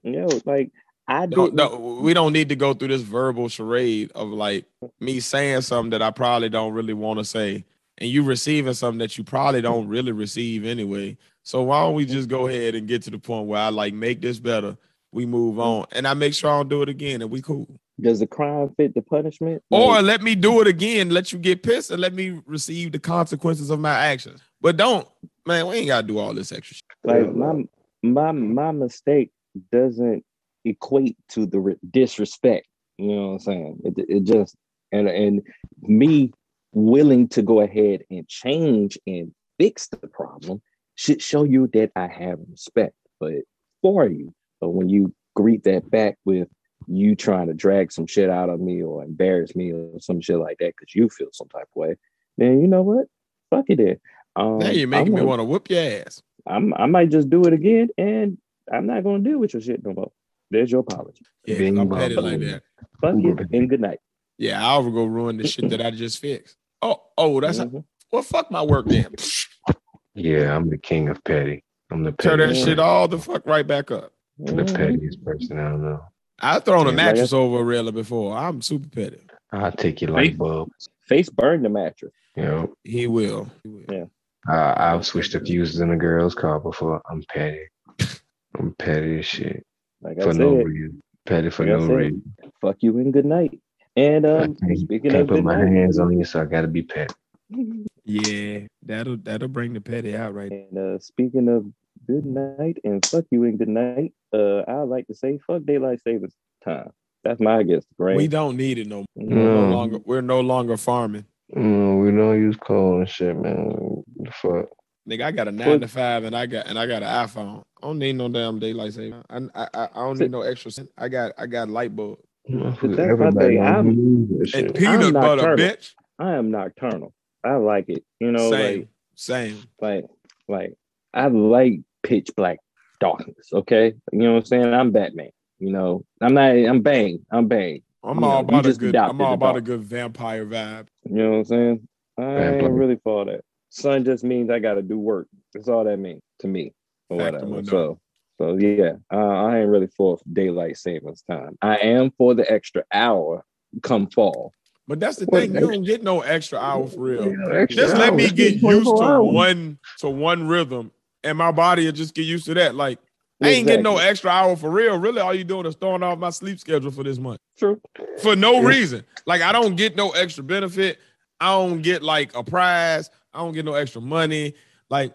know, like I Don't, no, we don't need to go through this verbal charade of like me saying something that I probably don't really want to say, and you receiving something that you probably don't really receive anyway. So why don't we just go ahead and get to the point where I like make this better, we move on, and I make sure I don't do it again, and we cool. Does the crime fit the punishment? Or let me do it again, let you get pissed, and let me receive the consequences of my actions. But don't, man, we ain't gotta do all this extra shit. like my my my mistake doesn't equate to the re- disrespect you know what i'm saying it, it just and and me willing to go ahead and change and fix the problem should show you that i have respect but for you but when you greet that back with you trying to drag some shit out of me or embarrass me or some shit like that because you feel some type of way then you know what fuck it then um, now you're making I'm me want to whoop your ass. I'm I might just do it again, and I'm not gonna deal with your shit no more. There's your apology. Yeah, 'cause Bing I'm bong petty like that. Fuck you Ooh. and good night. Yeah, I'll go ruin the shit that I just fixed. Oh, oh, that's Mhm. well, fuck my work then. Yeah, I'm the king of petty. I'm the Turn that shit all the fuck right back up. the Mhm. pettiest person I don't know. I've thrown a Yeah, mattress over a railer before. I'm super petty. I'll take your light bulb. Face burn the mattress. You know, He will. He will. Yeah. I, I've switched the fuses in a girl's car before. I'm petty. I'm petty as shit Like I for said, no reason. Petty for Like no said, reason. fuck you and good night. And I um, can't, speaking can't of put my night, hands on you, so I gotta be petty. Yeah, that'll that'll bring the petty out right. and uh, speaking of good night and fuck you and good night, uh, I like to say fuck daylight savings time. That's my guess, right? We don't need it no more. Mhm. We're no No. longer we're no longer farming. Mm, we don't use coal and shit, man. The fuck. Nigga, I got a nine to five and I got and I got an iPhone. I don't need no damn daylight saving. I, I, I I don't need no extra. cent. I got I got light bulb that's my thing. I'm- and shit. and peanut butter, turtle. bitch. I am nocturnal. I like it. You know, Same, same. like like like I like pitch black darkness. Okay, you know what I'm saying? I'm Batman. You know, I'm not. I'm Bane. I'm Bane. I'm You all you about a good. I'm all about a good vampire vibe. You know what I'm saying? I ain't really for that. Sun just means I got to do work. That's all that means to me, or Fact whatever. So, so yeah, uh, I ain't really for daylight savings time. I am for the extra hour come fall. But that's the thing. You don't get no extra hour for real. Extra Just let me get used to hours. one to one rhythm, and my body will just get used to that. Like I ain't getting no extra hour for real. Really, all you doing is throwing off my sleep schedule for this month True. for no Yeah. reason. Like I don't get no extra benefit. I don't get like a prize. I don't get no extra money. Like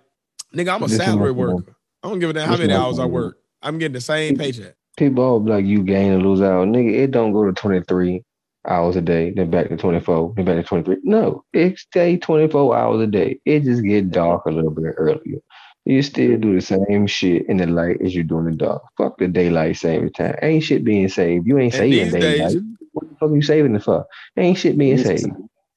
nigga, I'm a This salary worker. I don't give a damn how many hours I work. I'm getting the same paycheck. People be like you gain and lose out. Nigga, it don't go to 23 hours a day, then back to 24, then back to 23. No, it stay 24 hours a day. It just get dark a little bit earlier. You still do the same shit in the light as you do in the dark. Fuck the daylight saving time. Ain't shit being saved. You ain't And saving daylight. days- what the fuck are you saving it for? Ain't shit being saved.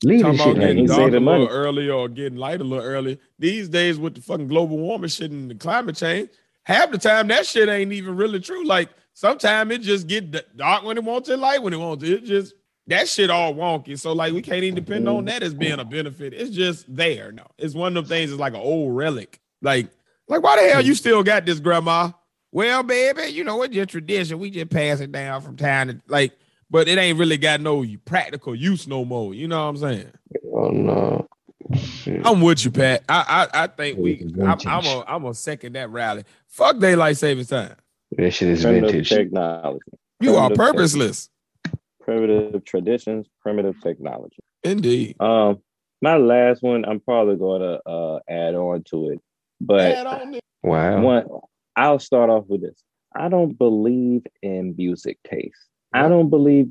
Leave this shit getting dark a little early or getting light a little early. These days with the fucking global warming shit and the climate change, half the time that shit ain't even really true. Like sometimes it just get dark when it wants it, light when it wants it. It just that shit all wonky. So like we can't even depend on that as being a benefit. It's just there. No, it's one of them things. It's like an old relic. Like like why the hell you still got this, grandma? Well, baby, you know it's just tradition. We just pass it down from time to like, but it ain't really got no practical use no more. You know what I'm saying? Oh no. Shit. I'm with you, Pat. I I, I think we. It's I'm, vintage. I'm a I'm a second that rally. Fuck daylight savings time. That shit is vintage. technology, You are purposeless. Primitive traditions, primitive technology. Indeed. Um, my last one, I'm probably going to uh add on to it, but Add on it. Wow. one, I'll start off with this. I don't believe in music taste. I don't believe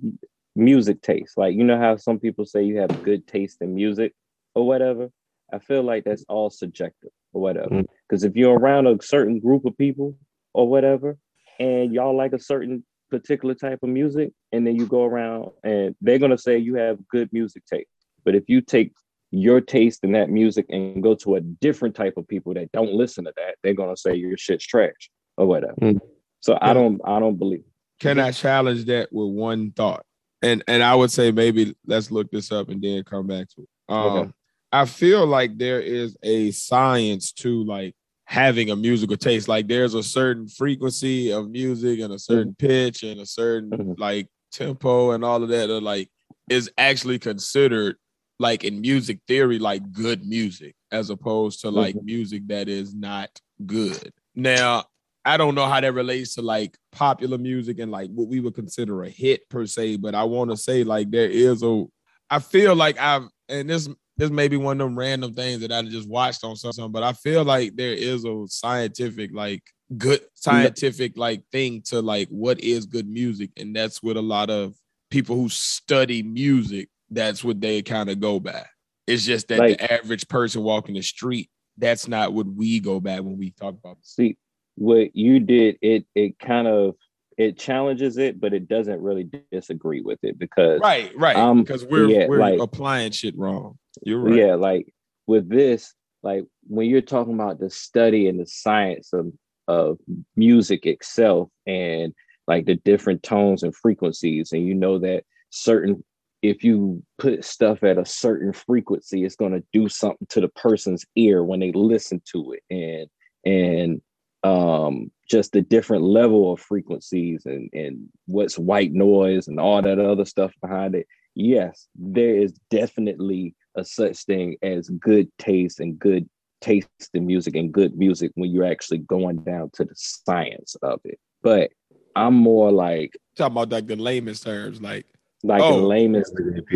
music taste. Like you know how some people say you have good taste in music or whatever. I feel like that's all subjective or whatever. Mm. Because if you're around a certain group of people or whatever, and y'all like a certain particular type of music, and then you go around and they're gonna say you have good music taste. But if you take your taste in that music and go to a different type of people that don't listen to that, they're gonna say your shit's trash or whatever. Mm. So I don't I don't believe. Can I challenge that with one thought? And and I would say maybe let's look this up and then come back to it. Um, Okay. I feel like there is a science to like having a musical taste. Like there's a certain frequency of music and a certain pitch and a certain Mhm. like tempo and all of that are like is actually considered like in music theory like good music as opposed to like music that is not good. Now, I don't know how that relates to like popular music and like what we would consider a hit per se, but I want to say like there is a I feel like I've and this this may be one of them random things that I just watched on something, but I feel like there is a scientific like good scientific like thing to like what is good music, and that's what a lot of people who study music that's what they kind of go by. It's just that Like- the average person walking the street, that's not what we go by when we talk about. See what you did, it it kind of it challenges it, but it doesn't really disagree with it because Right, right. Um, Because we're yeah, we're like- applying shit wrong. You're right. yeah, like with this, like when you're talking about the study and the science of of music itself and like the different tones and frequencies, and you know that certain if you put stuff at a certain frequency, it's going to do something to the person's ear when they listen to it, and and um just the different level of frequencies and and what's white noise and all that other stuff behind it yes there is definitely a such thing as good taste and good taste in music and good music when you're actually going down to the science of it but i'm more like Talking about like the lamest terms, like like Oh. the lamest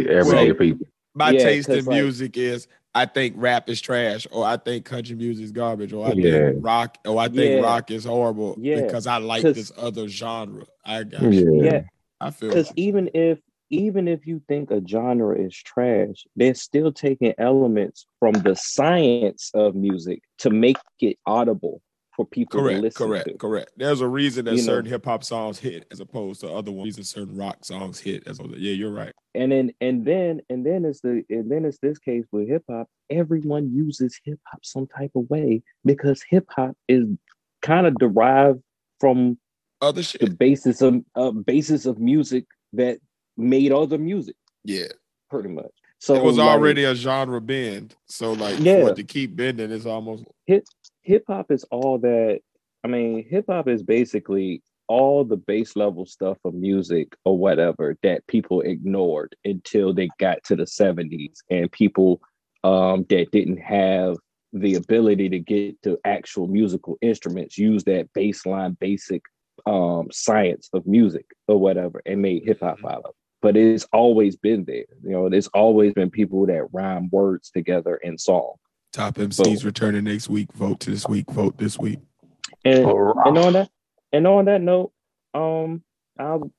Everyday people. my Yeah, taste in like- music is I think rap is trash, or I think country music is garbage, or I Yeah. think rock, or I think Yeah. rock is horrible Yeah, because I like this other genre. I got Yeah. you. yeah I feel because like- even if even if you think a genre is trash they're still taking elements from the science of music to make it audible for people to Correct, listen correct, to. correct. There's a reason that You certain hip hop songs hit as opposed to other ones. Reason certain rock songs hit as opposed. Yeah, you're right. And then and then and then it's the and then it's this case with hip hop. Everyone uses hip hop some type of way because hip hop is kind of derived from Other the basis of uh, basis of music that made other music Yeah, pretty much. So it was like, already a genre bend. So like Yeah. to keep bending, it's almost hip hip hop is all that. I mean, hip hop is basically all the base level stuff of music or whatever that people ignored until they got to the 70s and people um, that didn't have the ability to get to actual musical instruments use that baseline basic um, science of music or whatever and made hip hop Mhm. follow. But it's always been there. You know, there's always been people that rhyme words together in song. top MCs returning next week. Vote this week. Vote this week. And and on that and on that note, um, I'll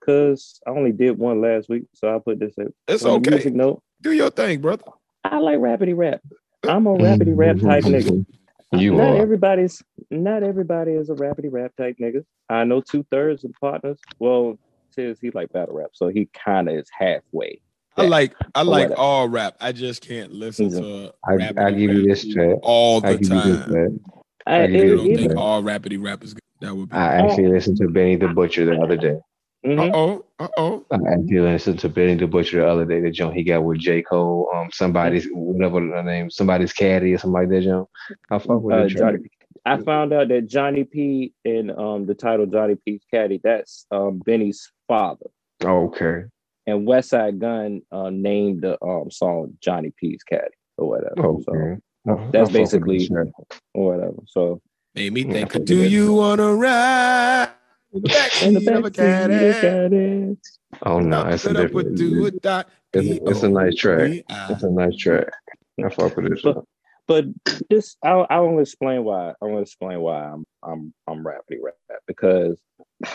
because I only did one last week, so I'll put this in. It's on okay. Music note, Do your thing, brother. I like rapidy rap. I'm a rapidy rap type nigga. You not are. everybody's not everybody is a rapidy rap type nigga. I know two thirds of the partners. Well, says he like battle rap, so he kind of is halfway. I like I like whatever. all rap. I just can't listen to. I, I give you this chat. all I the give you this time. I, I give don't it- think all rapidy rap is good. That would be. I actually listened to Benny the Butcher the other day. Uh oh. Uh oh. I actually listened to Benny the Butcher the other day. The joint he got with J Cole, um, somebody's whatever the name, somebody's caddy or something like that. Joint. I fuck with Uh, that track. Johnny, I found out that Johnny P and um the title Johnny P's Caddy, that's um Benny's father. Okay. And Westside Gunn uh, named the um song Johnny P's Caddy or whatever. So Okay. I- I that's basically or whatever. So Made me think. I think Do you wanna ride in the in the backseat of a back of the caddy? caddy. Oh no, it's a Set up with different. It's, die. it's, it's a nice track. It's a nice track. I fuck with this. But- one. But this I I want to explain why I want to explain why I'm I'm I'm rapidly rap because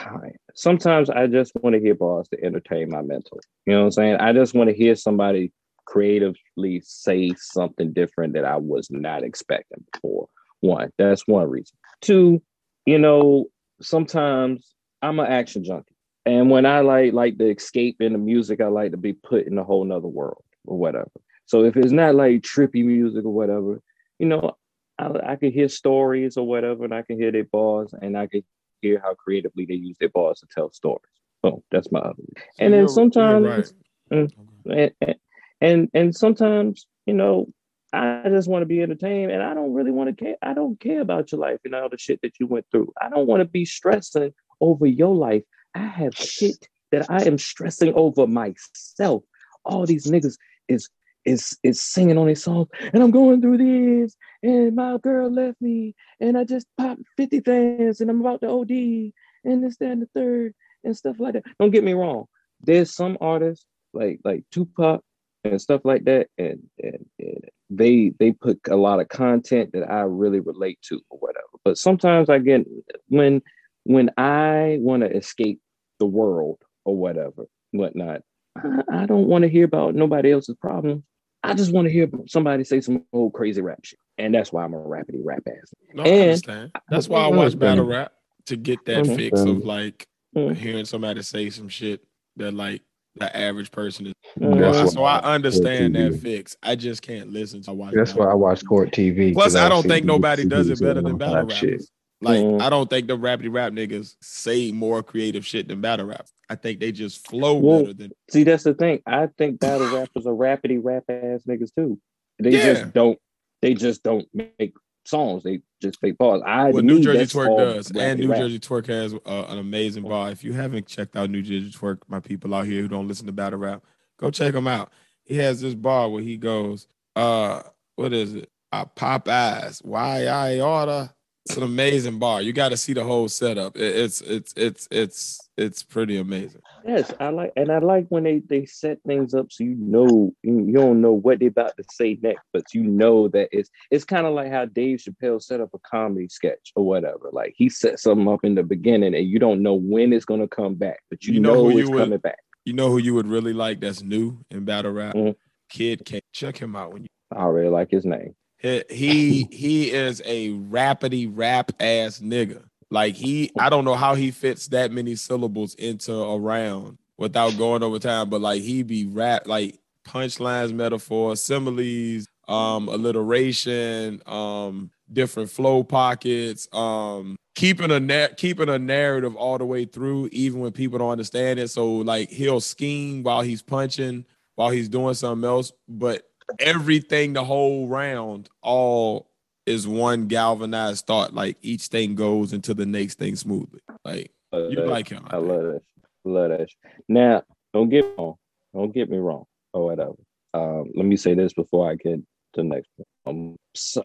sometimes I just want to hear bars to entertain my mental. You know what I'm saying? I just want to hear somebody creatively say something different that I was not expecting before. One, that's one reason. Two, you know, sometimes I'm an action junkie. And when I like like to escape in the music, I like to be put in a whole nother world or whatever. So if it's not like trippy music or whatever, you know, I, I can hear stories or whatever, and I can hear their bars, and I can hear how creatively they use their bars to tell stories. So that's my other. So And then sometimes- right. Mm. And, and and and sometimes, you know, I just want to be entertained, and I don't really want to care. I don't care about your life and all the shit that you went through. I don't want to be stressing over your life. I have shit that I am stressing over myself. All these niggas is is is singing on his songs, and I'm going through this, and my girl left me, and I just popped 50 things, and I'm about to OD, and this, that, and the third, and stuff like that. Don't get me wrong. There's some artists like like Tupac and stuff like that, and and, and they they put a lot of content that I really relate to or whatever. But sometimes I get when when I want to escape the world or whatever, whatnot, I, I don't want to hear about nobody else's problems. I just want to hear somebody say some old crazy rap shit. And that's why I'm a rapidy rap ass. No, I And- understand. That's why I watch understand. battle rap to get that Mhm. fix of like Mhm. hearing somebody say some shit that like the average person is. Why so I understand that fix. I just can't listen to watch. That's why I watch Court TV. Plus, I don't think nobody does it better than battle type shit. Like, Mhm. I don't think the rapidy rap niggas say more creative shit than battle rap. I think they just flow Well, better than. See, that's the thing. I think battle rappers are rapidy rap ass niggas too. They Yeah. just don't. They just don't make songs. They just make bars. I What Nu Jerzey Twork does, and New rap. Jerzey Twork has uh, an amazing bar. If you haven't checked out Nu Jerzey Twork, my people out here who don't listen to battle rap, go check him out. He has this bar where he goes, uh, what is it? I pop Popeyes, why I order. It's an amazing bar. You got to see the whole setup. It's it's it's it's it's pretty amazing. Yes, I like, and I like when they they set things up so you know you don't know what they're about to say next, but you know that it's it's kind of like how Dave Chappelle set up a comedy sketch or whatever. Like he set something up in the beginning, and you don't know when it's gonna come back, but you, You know know, who you it's would- coming back. You know who you would really like that's new in battle rap? Mhm. Kid K. Check him out when you. I really like his name. He he, is a rapidy rap ass nigga. Like he, I don't know how he fits that many syllables into a round without going over time, but like he be rap like punchlines, metaphors, similes, um, alliteration, um, different flow pockets, um, keeping a na- keeping a narrative all the way through, even when people don't understand it. So like he'll scheme while he's punching, while he's doing something else, but everything the whole round all is one galvanized thought. Like each thing goes into the next thing smoothly. Like you that. like him. I love that. Love that. Now, don't get me wrong. Don't get me wrong. Or whatever. Um, let me say this before I get to the next one.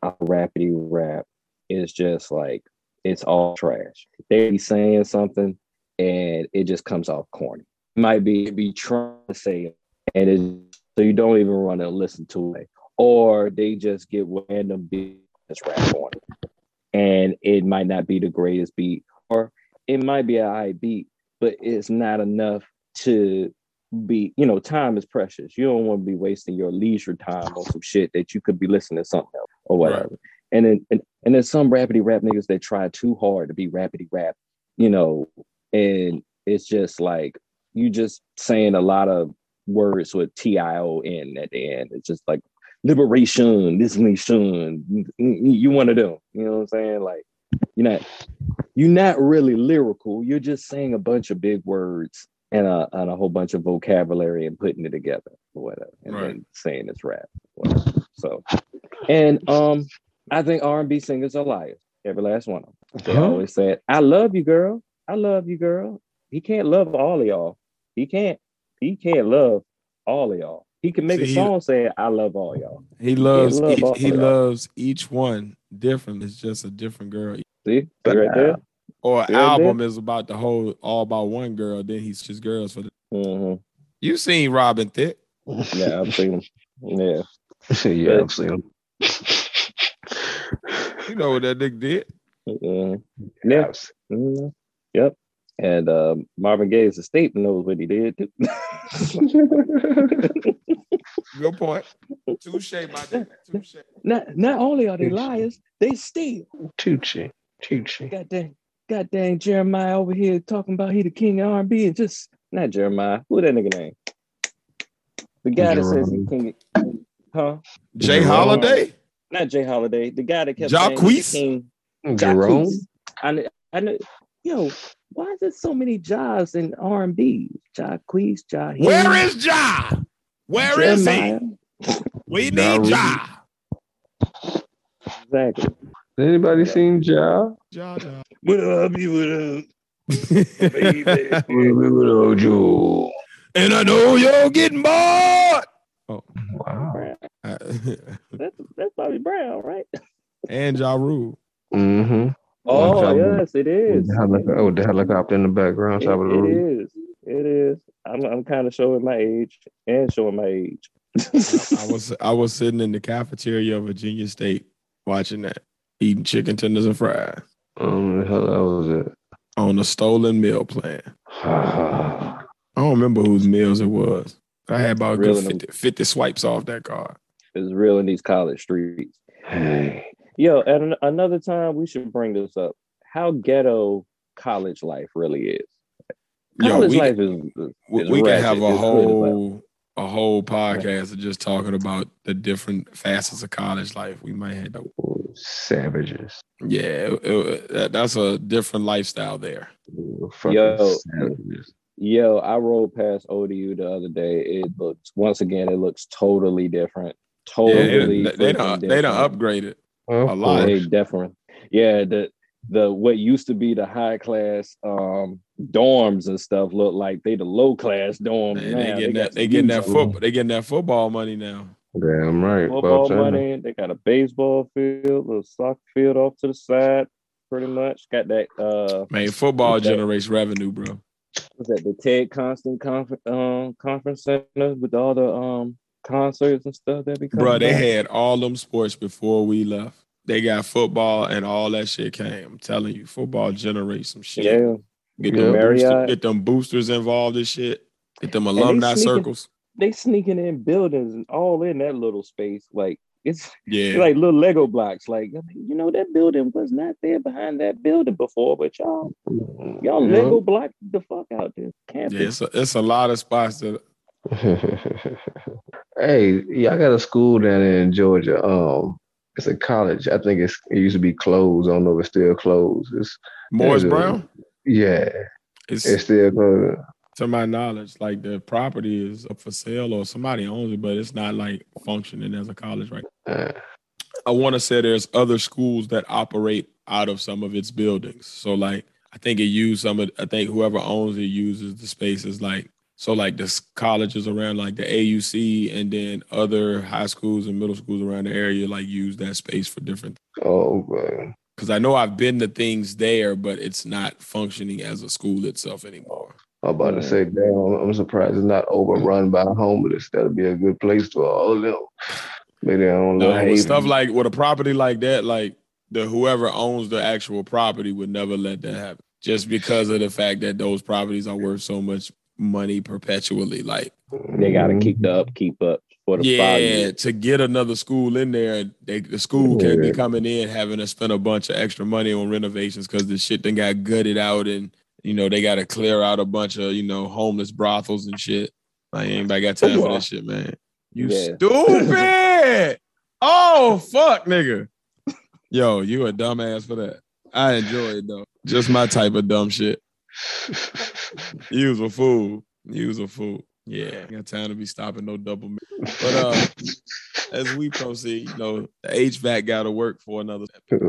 Um, rapidy rap is just like it's all trash. They be saying something and it just comes off corny. Might be be trying to say it, and it so you don't even want to listen to it, or they just get random beats rap on it, and it might not be the greatest beat, or it might be a high beat, but it's not enough to be, you know, time is precious. You don't want to be wasting your leisure time on some shit that you could be listening to something else or whatever. And then and, and then some rapidy rap niggas that try too hard to be rapidy rap, you know, and it's just like you just saying a lot of words with T-I-O-N at the end. It's just like liberation, this nation. You want to do, you know what I'm saying? Like you're not you're not really lyrical. You're just saying a bunch of big words and a and a whole bunch of vocabulary and putting it together or whatever, and Right. then saying it's rap. So, and um, I think R&B singers are liars. Every last one of them. They Huh? always said, "I love you, girl. I love you, girl." He can't love all of y'all. He can't. He can't love all of y'all. He can make See, a he- song saying, "I love all y'all." He loves love each, he loves each one different. It's just a different girl. See, But, right there. Or an Yeah, album is about the whole all about one girl. Then he's just girls for the. hmm You seen Robin Thicke? Yeah, I've seen him. Yeah. yeah, I've seen him. You know what that nigga did? Mhm. Yeah. Mhm. Yep. And um, Marvin Gaye's estate knows what he did too. Good point. Touche, my nigga. Touche. not not only are they liars, they steal. Tucci. Tucci. God dang, God dang Jeremiah over here talking about he the king of R&B and just not Jeremiah. Who that nigga name? The guy that says he king. Huh? Jay Jerome. Holiday. Not Jay Holiday. The guy that kept saying Jacquees? he's king. Jerome. Jacquees. I I know. Yo, why is there so many jobs in R&B? Jacquees, Jaheim. Where is Ja? Where is Jeremiah? he? We Ja need Rule. Ja. Exactly. Anybody seen Ja? Ja, ja. What up, you what Joe. And I know you're getting bored. Oh, wow. That's that's Bobby Brown, right? and Ja Rule. Mm-hmm. Oh Ja yes, it is. Oh, the helicopter in the background. It, top of the it roof. is. It is. I'm I'm kind of showing my age and showing my age. I was I was sitting in the cafeteria of Virginia State watching that, eating chicken tenders and fries Um, the hell that was it? on a stolen meal plan. I don't remember whose meals it was. I had about a good 50, 50 swipes off that card. it's real in these college streets. hey. Yo, at another time we should bring this up. How ghetto college life really is. Yo, College we- life is, We, is we can have a It's good as hell. whole a whole podcast of just talking about the different facets of college life. We might have to, Savages. yeah, it- it- that- that's a different lifestyle there. Fucking Yo. savages. Yo, I rode past ODU the other day. It looks once again, it looks totally different. Yeah, Totally, they, they, freaking done, they done different. upgraded. Of A lot. They course. different. Yeah, the the what used to be the high class um dorms and stuff look like they the low class dorms Man, now. they getting got that they getting that football they getting that football money now. Damn right. football Bob Sanders. money. They got a baseball field, a soccer field off to the side, pretty much. Got that uh Man, football Okay. generates revenue, bro. was that the Ted Constant conference um conference center with all the um concerts and stuff that be Bro, they back? had all them sports before we left. They got football and all that shit came. I'm telling you, football generates some shit. yeah. Get, them booster, Marriott. get them boosters involved in shit. Get them they alumni sneaking- circles. They sneaking in buildings and all in that little space. Like It's Yeah. like little Lego blocks. Like you know, that building was not there behind that building before, but y'all y'all Yeah. Lego block the fuck out this campus. yeah, it's a, it's a lot of spots that hey, yeah, I got a school down there in Georgia. Um, it's a college. I think it's it used to be closed. I don't know if it's still closed. It's Morris Brown. yeah, It's, it's still closed. to my knowledge, like the property is up for sale or somebody owns it, but it's not like functioning as a college right. Uh, I want to say there's other schools that operate out of some of its buildings. So like I think it used some of I think whoever owns it uses the spaces like so like the colleges around like the AUC and then other high schools and middle schools around the area like use that space for different Things. oh, man. because I know I've been to things there, but it's not functioning as a school itself anymore. I'm about to say, damn, I'm surprised it's not overrun by homeless. That'd be a good place for all of them. Maybe I don't know. with stuff like with a property like that, like the whoever owns the actual property would never let that happen. Just because of the fact that those properties are worth so much money perpetually. Like, They gotta mm-hmm. keep the upkeep up for the yeah, value. to get another school in there, they, the school can't be coming in having to spend a bunch of extra money on renovations because the shit then got gutted out and you know they got to clear out a bunch of you know homeless brothels and shit. Like, anybody got time for that shit, man? You Yeah. stupid! oh fuck, nigga. Yo, you a dumbass for that. I enjoy it though. Just my type of dumb shit. You was a fool. You was a fool. Yeah, ain't got time to be stopping no double. mi- But uh, as we proceed, you know, the HVAC got to work for another shit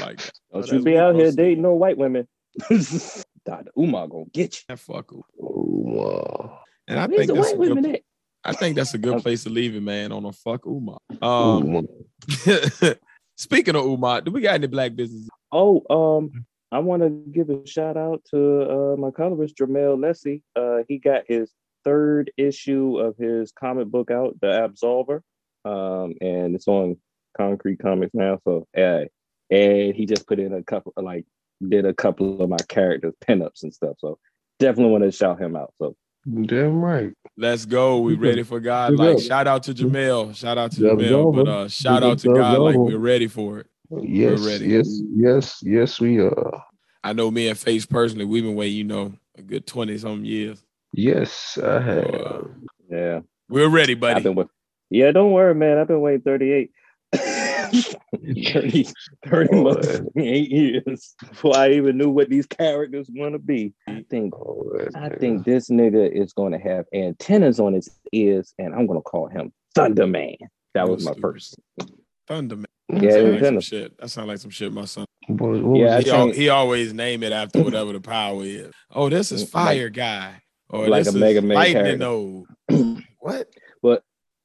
like that. Don't But you be we out here dating no white women. Dr. Umar gonna get you. Man, fuck 'em. Oh. And I Where's think that's a white women good, at? I think that's a good place to leave it, man. On a fuck Umar. Um, Ooh, speaking of Umar, do we got any black business? Oh, um, I want to give a shout out to uh, my colorist Jamel Lessie. Uh, he got his third issue of his comic book out, The Absolver, um, and it's on Concrete Comics now. So, uh, and he just put in a couple, like, did a couple of my characters pinups and stuff. So, definitely want to shout him out. So, damn right. Let's go. We ready for God. Like shout out to Jamel. Shout out to Good Jamel. But uh shout out to God. Like we're ready for it. Yes, ready. yes, yes, yes, we are. I know me and Face personally, we've been waiting, you know, a good 20 some years. Yes, I So, have. uh, yeah, we're ready, I've buddy. been with, yeah, don't worry, man. I've been waiting 38. 30, 30 Oh, months, eight years before I even knew what these characters want to be. I think Oh, I nigga. think this nigga is going to have antennas on his ears, and I'm going to call him Thunderman. That was my first. Thunder man. Yeah, That sound like some shit. That sound like some shit my son. What, what Yeah, was He, I al- he always name it after whatever the power is. Oh, this is Like- fire guy. Or like this a is Mega Man lightning character. node. what?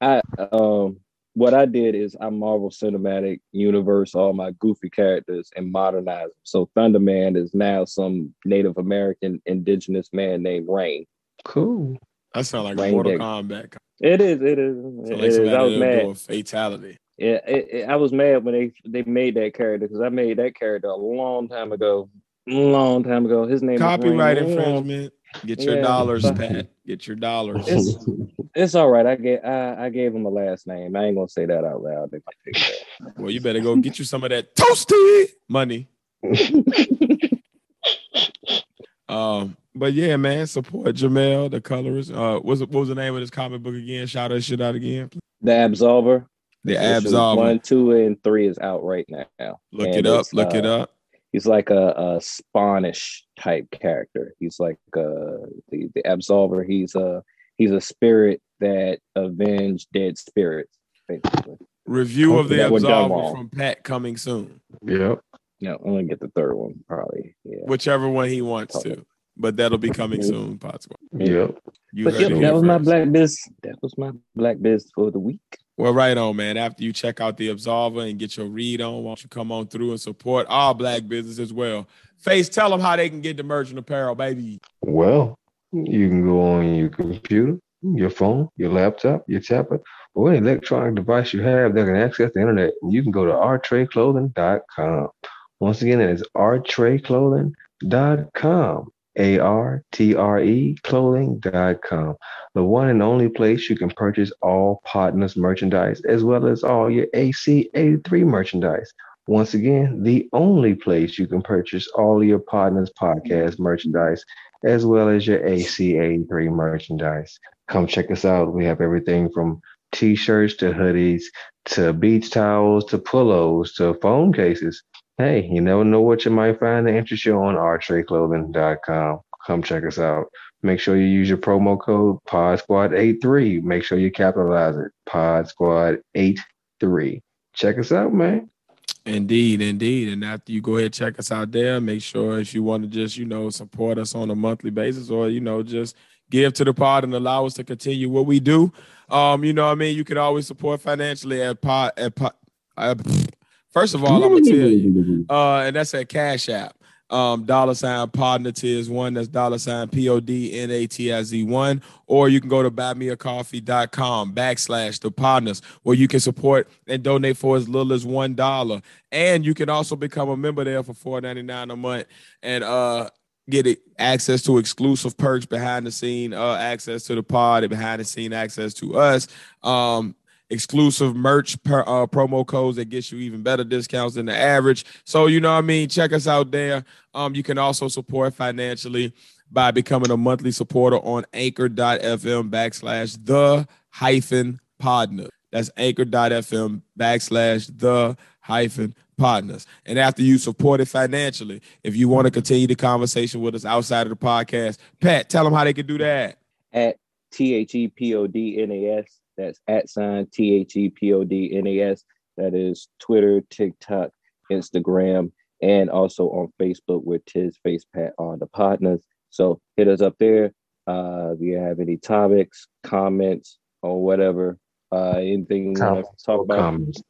I um what I did is I Marvel Cinematic Universe all my goofy characters and modernize them. So Thunder Man is now some Native American indigenous man named Rain. cool? That sound like a Rain Mortal Dick. Kombat. It is, it is, Sound it like is. I was that'll mad. do a fatality. Yeah, it, it- I was mad when they they made that character because I made that character a long time ago. Long time ago. His name Copyright infringement. Get your Yeah, dollars. Pat. Get your dollars. It's, it's all right. I gave I, I gave him a last name. I ain't gonna say that out loud. They might that. Well, you better go get you some of that toasty money. Um, but yeah, man, support Jamel, the colorist. Uh, what's what was the name of this comic book again? Shout that shit out again. The Absolver. The Issues Absolver. One, two, and three is out right now. Look And it up. it's, Look it uh, up. He's like a, a Spanish type character. He's like uh, the the Absolver. He's a he's a spirit that avenged dead spirits. Basically. Review of the that were Absolver from Pat coming soon. yep. No, I'm gonna get the third one probably. Yeah. Whichever one he wants to. But that'll be coming soon, possible. Yep. You But yep, that here was my black biz. That was my black biz for the week. Well, right on, man. After you check out the Absolver and get your read on, why don't you come on through and support our black business as well? Face, tell them how they can get the merchant apparel, baby. Well, you can go on your computer, your phone, your laptop, your tablet, or any electronic device you have that can access the internet. You can go to rtrayclothing.com. Once again, that is rtrayclothing.com. A R T R E clothing.com, the one and only place you can purchase all partners merchandise as well as all your AC83 merchandise. Once again, the only place you can purchase all your partners podcast merchandise as well as your AC83 merchandise. Come check us out. We have everything from t-shirts to hoodies to beach towels to pillows to phone cases hey, you never know what you might find that interests you on rtrayclothing.com. Come check us out. Make sure you use your promo code Pod Squad 83. Make sure you capitalize it. Pod Squad 83. Check us out, man. Indeed, indeed. And after you go ahead check us out there, make sure if you want to just, you know, support us on a monthly basis or, you know, just give to the pod and allow us to continue what we do. Um, you know what I mean? You can always support financially at pod at pod, uh, First of all, I'm gonna tell you, uh, and that's at Cash App. Um, dollar sign Podnatiz one. That's dollar sign P O D N A T I Z one. Or you can go to buymeacoffee.com backslash the Podnas where you can support and donate for as little as one dollar. And you can also become a member there for four ninety nine a month and uh get it, access to exclusive perks behind the scene, uh, access to the pod, behind the scene access to us. Um, exclusive merch per, uh, promo codes that gets you even better discounts than the average. So you know what I mean. Check us out there. Um, you can also support financially by becoming a monthly supporter on Anchor.fm backslash the hyphen Podna. That's Anchor.fm backslash the hyphen Podnas. And after you support it financially, if you want to continue the conversation with us outside of the podcast, Pat, tell them how they can do that. At T H E P O D N A S that's at sign T H E P O D N A S. That is Twitter, TikTok, Instagram, and also on Facebook with Tiz Face Pat on the Podnas. So hit us up there. Uh, if you have any topics, comments, or whatever, uh, anything you want to talk about, comments,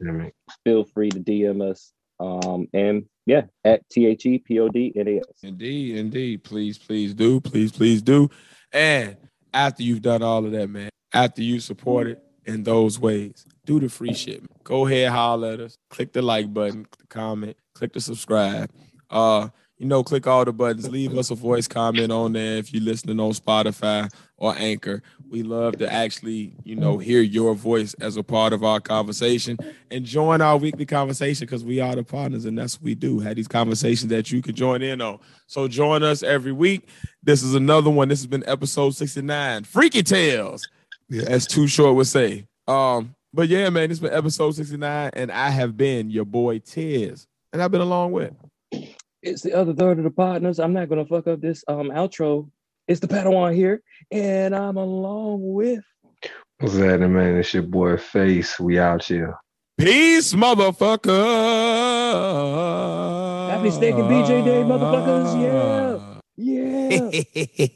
feel free to DM us. Um, and yeah, at T H E P O D N A S. Indeed, indeed. Please, please do. Please, please do. And after you've done all of that, man, after you support it in those ways. Do the free shit. Go ahead, holler at us. Click the like button, the comment, click the subscribe. Uh, you know, click all the buttons. Leave us a voice comment on there if you're listening on Spotify or Anchor. We love to actually, you know, hear your voice as a part of our conversation and join our weekly conversation because we are the Podnas and that's what we do. Have these conversations that you can join in on. So join us every week. This is another one. This has been episode 69. Freaky Tales. Yeah. As Too Short would say. Um, but yeah, man, it's been episode 69, and I have been your boy Tiz, and I've been along with. It's the other third of the Podnas. I'm not gonna fuck up this um outro. It's the Padawan here, and I'm along with. What's that, man? It's your boy Face. We out here. Peace, motherfucker. Happy steak and BJ Day, motherfuckers. Yeah. Yeah.